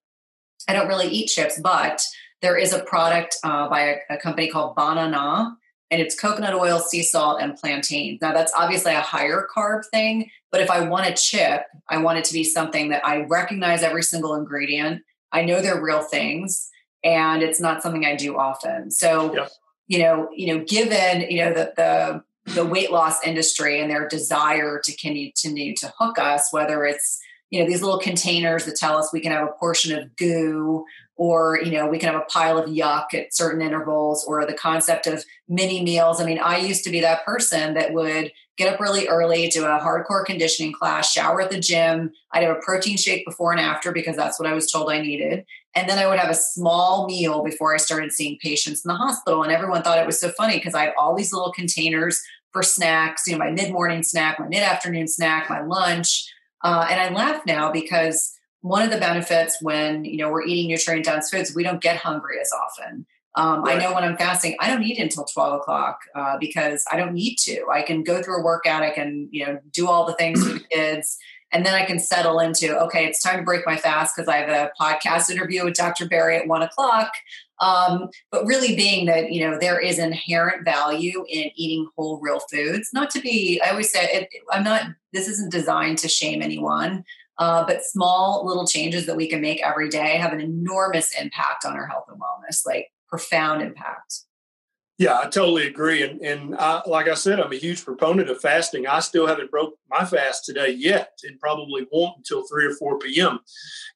I don't really eat chips, but there is a product uh, by a, a, company called Barnana, and it's coconut oil, sea salt, and plantain. Now, that's obviously a higher carb thing, but if I want a chip, I want it to be something that I recognize every single ingredient. I know they're real things, and it's not something I do often. So. You know, you know, given you know the the the weight loss industry and their desire to continue to hook us, whether it's you know these little containers that tell us we can have a portion of goo or you know we can have a pile of yuck at certain intervals or the concept of mini meals. I mean i used to be that person that would get up really early do a hardcore conditioning class shower at the gym. I'd have a protein shake before and after because that's what i was told i needed. And then i would have a small meal before i started seeing patients in the hospital. And everyone thought it was so funny because i had all these little containers for snacks you know my mid-morning snack my mid-afternoon snack my lunch uh, and I laugh now because one of the benefits when you know we're eating nutrient dense foods, we don't get hungry as often. Um, right. I know when I'm fasting, I don't eat until 12 o'clock uh, because I don't need to. I can go through a workout, I can you know do all the things for the kids, and then I can settle into okay, it's time to break my fast because I have a podcast interview with Dr. Berry at one o'clock. Um, but really being that, you know, there is inherent value in eating whole, real foods. Not to be, I always say, it, I'm not, this isn't designed to shame anyone. Uh, but small little changes that we can make every day have an enormous impact on our health and wellness, like profound impact. Yeah, I totally agree. And and I, like I said, I'm a huge proponent of fasting. I still haven't broke my fast today yet, and probably won't until three or four p.m.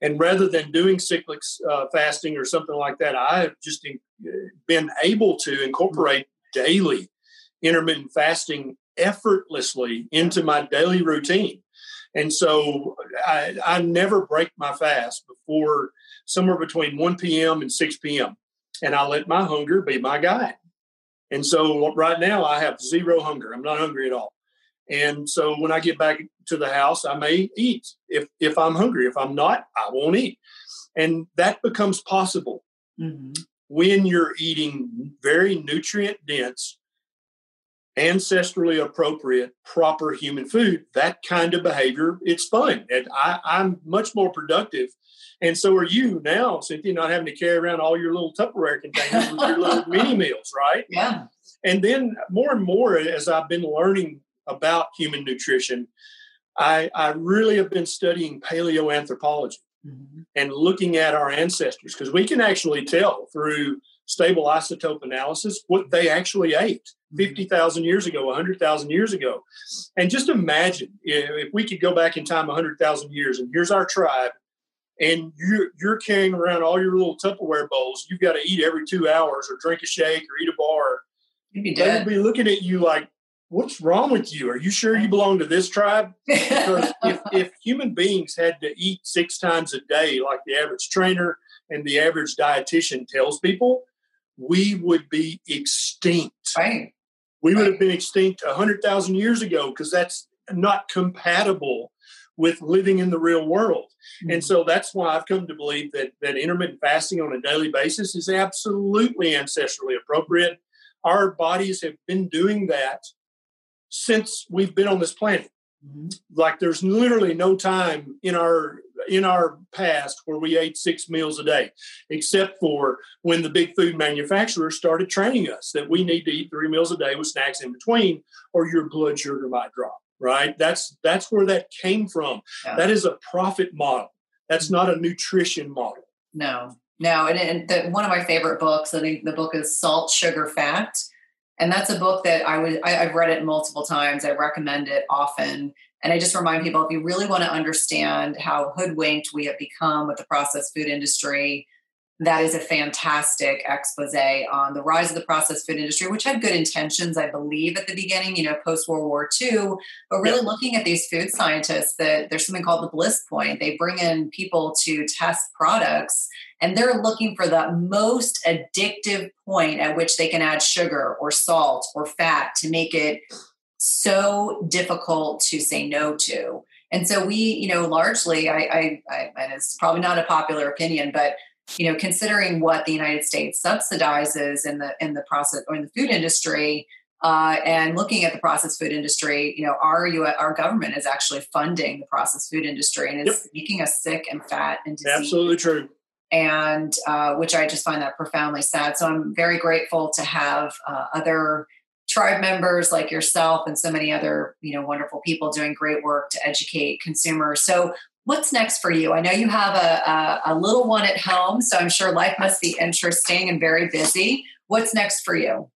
And rather than doing cyclic uh, fasting or something like that, I have just in, been able to incorporate daily intermittent fasting effortlessly into my daily routine. And so I, I never break my fast before somewhere between 1 p.m. and 6 p.m. And I let my hunger be my guide. And so right now I have zero hunger. I'm not hungry at all. And so when I get back to the house, I may eat if if I'm hungry. If I'm not, I won't eat. And that becomes possible mm-hmm. when you're eating very nutrient dense, ancestrally appropriate, proper human food. That kind of behavior, it's fun. And I, I'm much more productive and so are you now, Cynthia, not having to carry around all your little Tupperware containers with your little mini meals, right? Yeah. And then more and more as I've been learning about human nutrition, I, I really have been studying paleoanthropology mm-hmm. and looking at our ancestors because we can actually tell through stable isotope analysis what they actually ate mm-hmm. 50,000 years ago, 100,000 years ago. And just imagine if we could go back in time 100,000 years and here's our tribe and you're, you're carrying around all your little Tupperware bowls, you've got to eat every two hours or drink a shake or eat a bar. You'd be dead. They would be looking at you like, what's wrong with you? Are you sure you belong to this tribe? Because if, if human beings had to eat six times a day, like the average trainer and the average dietitian tells people, we would be extinct. Right. We would have been extinct 100,000 years ago because that's not compatible with living in the real world. Mm-hmm. And so that's why I've come to believe that that intermittent fasting on a daily basis is absolutely ancestrally appropriate. Our bodies have been doing that since we've been on this planet. Mm-hmm. Like there's literally no time in our in our past where we ate six meals a day, except for when the big food manufacturers started training us that we need to eat three meals a day with snacks in between, or your blood sugar might drop right? That's that's where that came from. That is a profit model. That's not a mm-hmm. nutrition model. No, no. And, and the, one of my favorite books, I think the book is Salt, Sugar, Fat. And that's a book that I would I, I've read it multiple times. I recommend it often. And I just remind people if you really want to understand how hoodwinked we have become with the processed food industry, that is a fantastic expose on the rise of the processed food industry, which had good intentions, I believe, at the beginning, you know, post World War II. But really looking at these food scientists, that there's something called the bliss point. They bring in people to test products and they're looking for the most addictive point at which they can add sugar or salt or fat to make it so difficult to say no to. And so we, you know, largely, I, I, I and it's probably not a popular opinion, but you know, considering what the United States subsidizes in the in the process or in the food industry, uh, and looking at the processed food industry, you know, our US, our government is actually funding the processed food industry, and it's yep. making us sick and fat and disease. Absolutely true. And uh, which I just find that profoundly sad. So I'm very grateful to have uh, other tribe members like yourself and so many other you know wonderful people doing great work to educate consumers. So what's next for you? I know you have a, a, a, little one at home, so I'm sure life must be interesting and very busy. What's next for you?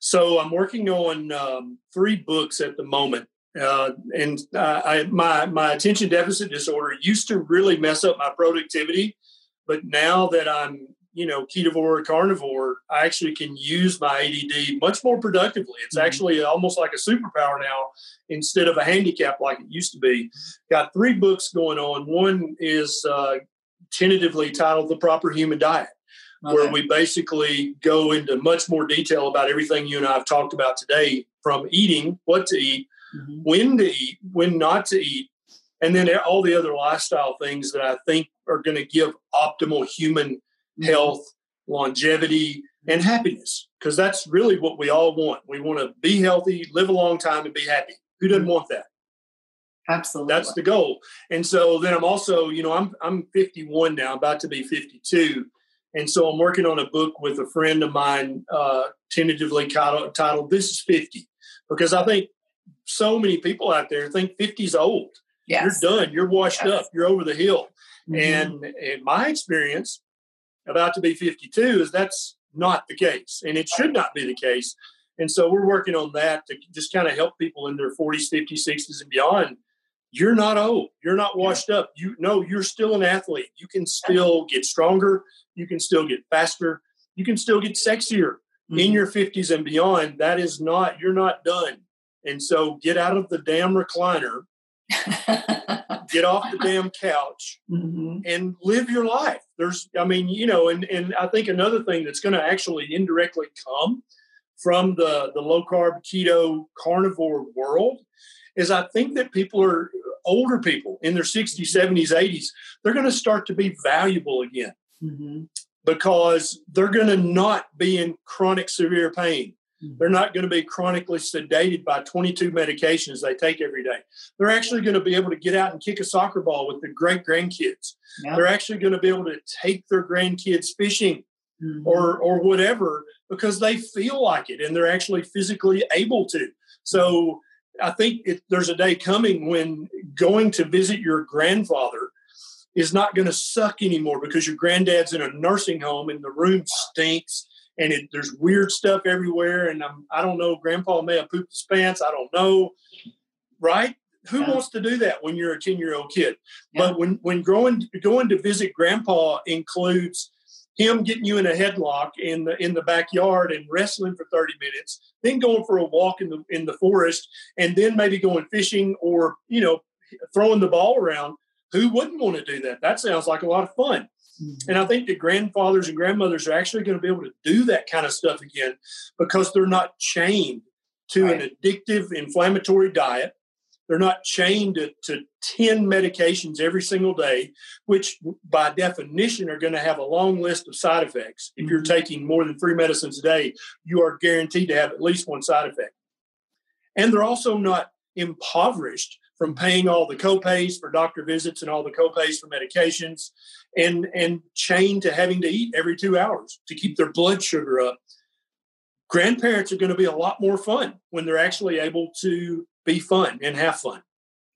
So I'm working on um, three books at the moment. Uh, and uh, I, my my attention deficit disorder used to really mess up my productivity, but now that I'm you know, ketovore carnivore, I actually can use my ADD much more productively. It's mm-hmm. actually almost like a superpower now instead of a handicap like it used to be. Got three books going on. One is uh, tentatively titled The Proper Human Diet, okay. where we basically go into much more detail about everything you and I have talked about today from eating, what to eat, mm-hmm. when to eat, when not to eat, and then all the other lifestyle things that I think are going to give optimal human. Health, longevity, and happiness. Because that's really what we all want. We want to be healthy, live a long time, and be happy. Who doesn't mm-hmm. want that? Absolutely. That's the goal. And so then I'm also, you know, I'm I'm 51 now, about to be 52. And so I'm working on a book with a friend of mine, uh, tentatively titled, titled This is 50. Because I think so many people out there think 50 is old. Yes. You're done. You're washed yes. up. You're over the hill. Mm-hmm. And in my experience, about to be 52 is that's not the case and it should not be the case. And so we're working on that to just kind of help people in their 40s 50s 60s and beyond. You're not old. You're not washed up. You know you're still an athlete. You can still get stronger. You can still get faster. You can still get sexier mm-hmm. in your 50s and beyond. That is not you're not done. And so get out of the damn recliner. Get off the damn couch mm-hmm. and live your life. There's, I mean, you know, and and I think another thing that's going to actually indirectly come from the the low carb keto carnivore world is I think that people are older people in their 60s, 70s, 80s, they're going to start to be valuable again mm-hmm. because they're going to not be in chronic severe pain. Mm-hmm. They're not going to be chronically sedated by 22 medications they take every day. They're actually going to be able to get out and kick a soccer ball with their great grandkids. They're actually going to be able to take their grandkids fishing mm-hmm. or or whatever because they feel like it and they're actually physically able to. So I think it, there's a day coming when going to visit your grandfather is not going to suck anymore because your granddad's in a nursing home and the room stinks and it, there's weird stuff everywhere. And I'm, I don't know, grandpa may have pooped his pants. I don't know. Right? Who yeah. wants to do that when you're a 10 year old kid? Yeah. But when, when going, going to visit grandpa includes him getting you in a headlock in the in the backyard and wrestling for 30 minutes, then going for a walk in the in the forest, and then maybe going fishing or you know throwing the ball around. Who wouldn't want to do that? That sounds like a lot of fun. Mm-hmm. And I think that grandfathers and grandmothers are actually going to be able to do that kind of stuff again because they're not chained to right. an addictive inflammatory diet. They're not chained to, to 10 medications every single day, which by definition are going to have a long list of side effects. If you're mm-hmm. taking more than three medicines a day, you are guaranteed to have at least one side effect. And they're also not impoverished from paying all the copays for doctor visits and all the copays for medications and and chained to having to eat every two hours to keep their blood sugar up grandparents are going to be a lot more fun when they're actually able to be fun and have fun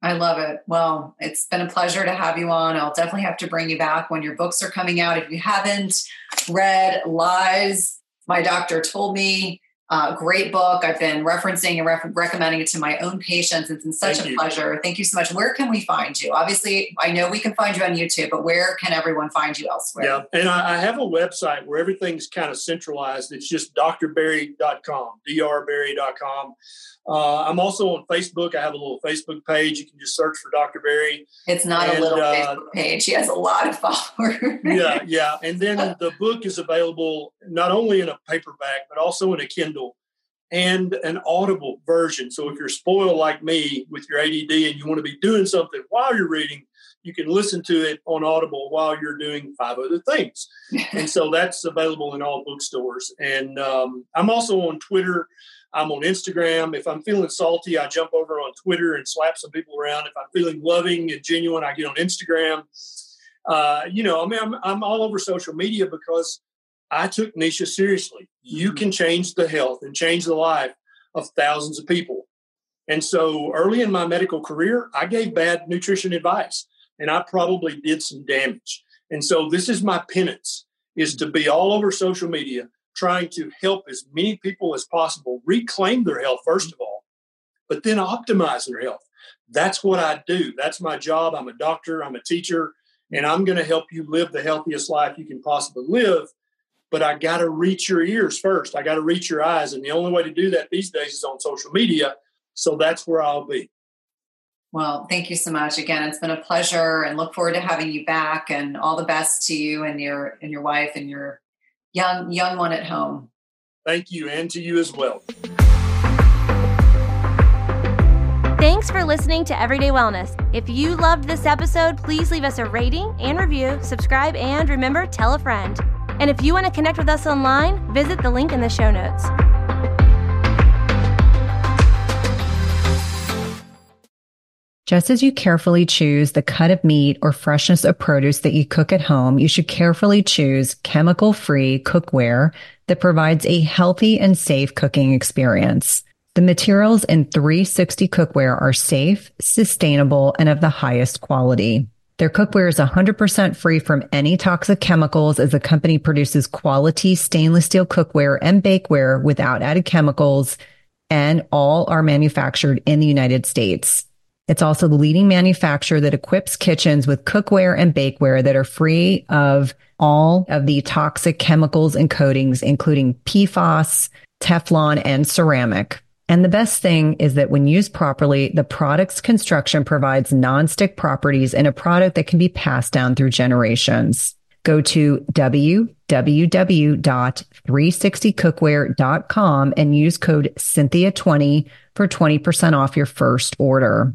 I love it. Well, it's been a pleasure to have you on. I'll definitely have to bring you back when your books are coming out. If you haven't read Lies, My Doctor Told Me, Uh, great book. I've been referencing and ref- recommending it to my own patients. It's been such Thank a you. pleasure. Thank you so much. Where can we find you? Obviously, I know we can find you on YouTube, but where can everyone find you elsewhere? Yeah, and I, I have a website where everything's kind of centralized. It's just drberry.com, drberry.com. Uh, I'm also on Facebook. I have a little Facebook page. You can just search for Dr. Berry. It's not and, a little uh, Facebook page. He has a lot of followers. yeah, yeah. And then the book is available not only in a paperback, but also in a Kindle and an audible version. So if you're spoiled like me with your ADD and you want to be doing something while you're reading, you can listen to it on Audible while you're doing five other things. and so that's available in all bookstores. And um, I'm also on Twitter. I'm on Instagram. If I'm feeling salty, I jump over on Twitter and slap some people around. If I'm feeling loving and genuine, I get on Instagram. Uh, you know, I mean, I'm, I'm all over social media because I took Neisha seriously. You can change the health and change the life of thousands of people. And so early in my medical career, I gave bad nutrition advice and I probably did some damage. And so this is my penance is to be all over social media trying to help as many people as possible reclaim their health first of all, but then optimize their health. That's what I do. That's my job. I'm a doctor, I'm a teacher, and I'm going to help you live the healthiest life you can possibly live but I got to reach your ears first. I got to reach your eyes. And the only way to do that these days is on social media. So that's where I'll be. Well, thank you so much. Again, it's been a pleasure and look forward to having you back and all the best to you and your and your wife and your young young one at home. Thank you and to you as well. Thanks for listening to Everyday Wellness. If you loved this episode, please leave us a rating and review, subscribe, and remember, tell a friend. And if you want to connect with us online, visit the link in the show notes. Just as you carefully choose the cut of meat or freshness of produce that you cook at home, you should carefully choose chemical free cookware that provides a healthy and safe cooking experience. The materials in 360 cookware are safe, sustainable, and of the highest quality. Their cookware is 100% free from any toxic chemicals as the company produces quality stainless steel cookware and bakeware without added chemicals, and all are manufactured in the United States. It's also the leading manufacturer that equips kitchens with cookware and bakeware that are free of all of the toxic chemicals and coatings, including PFAS, Teflon, and ceramic. And the best thing is that when used properly, the product's construction provides nonstick properties in a product that can be passed down through generations. Go to www.360cookware.com and use code Cynthia20 for 20% off your first order.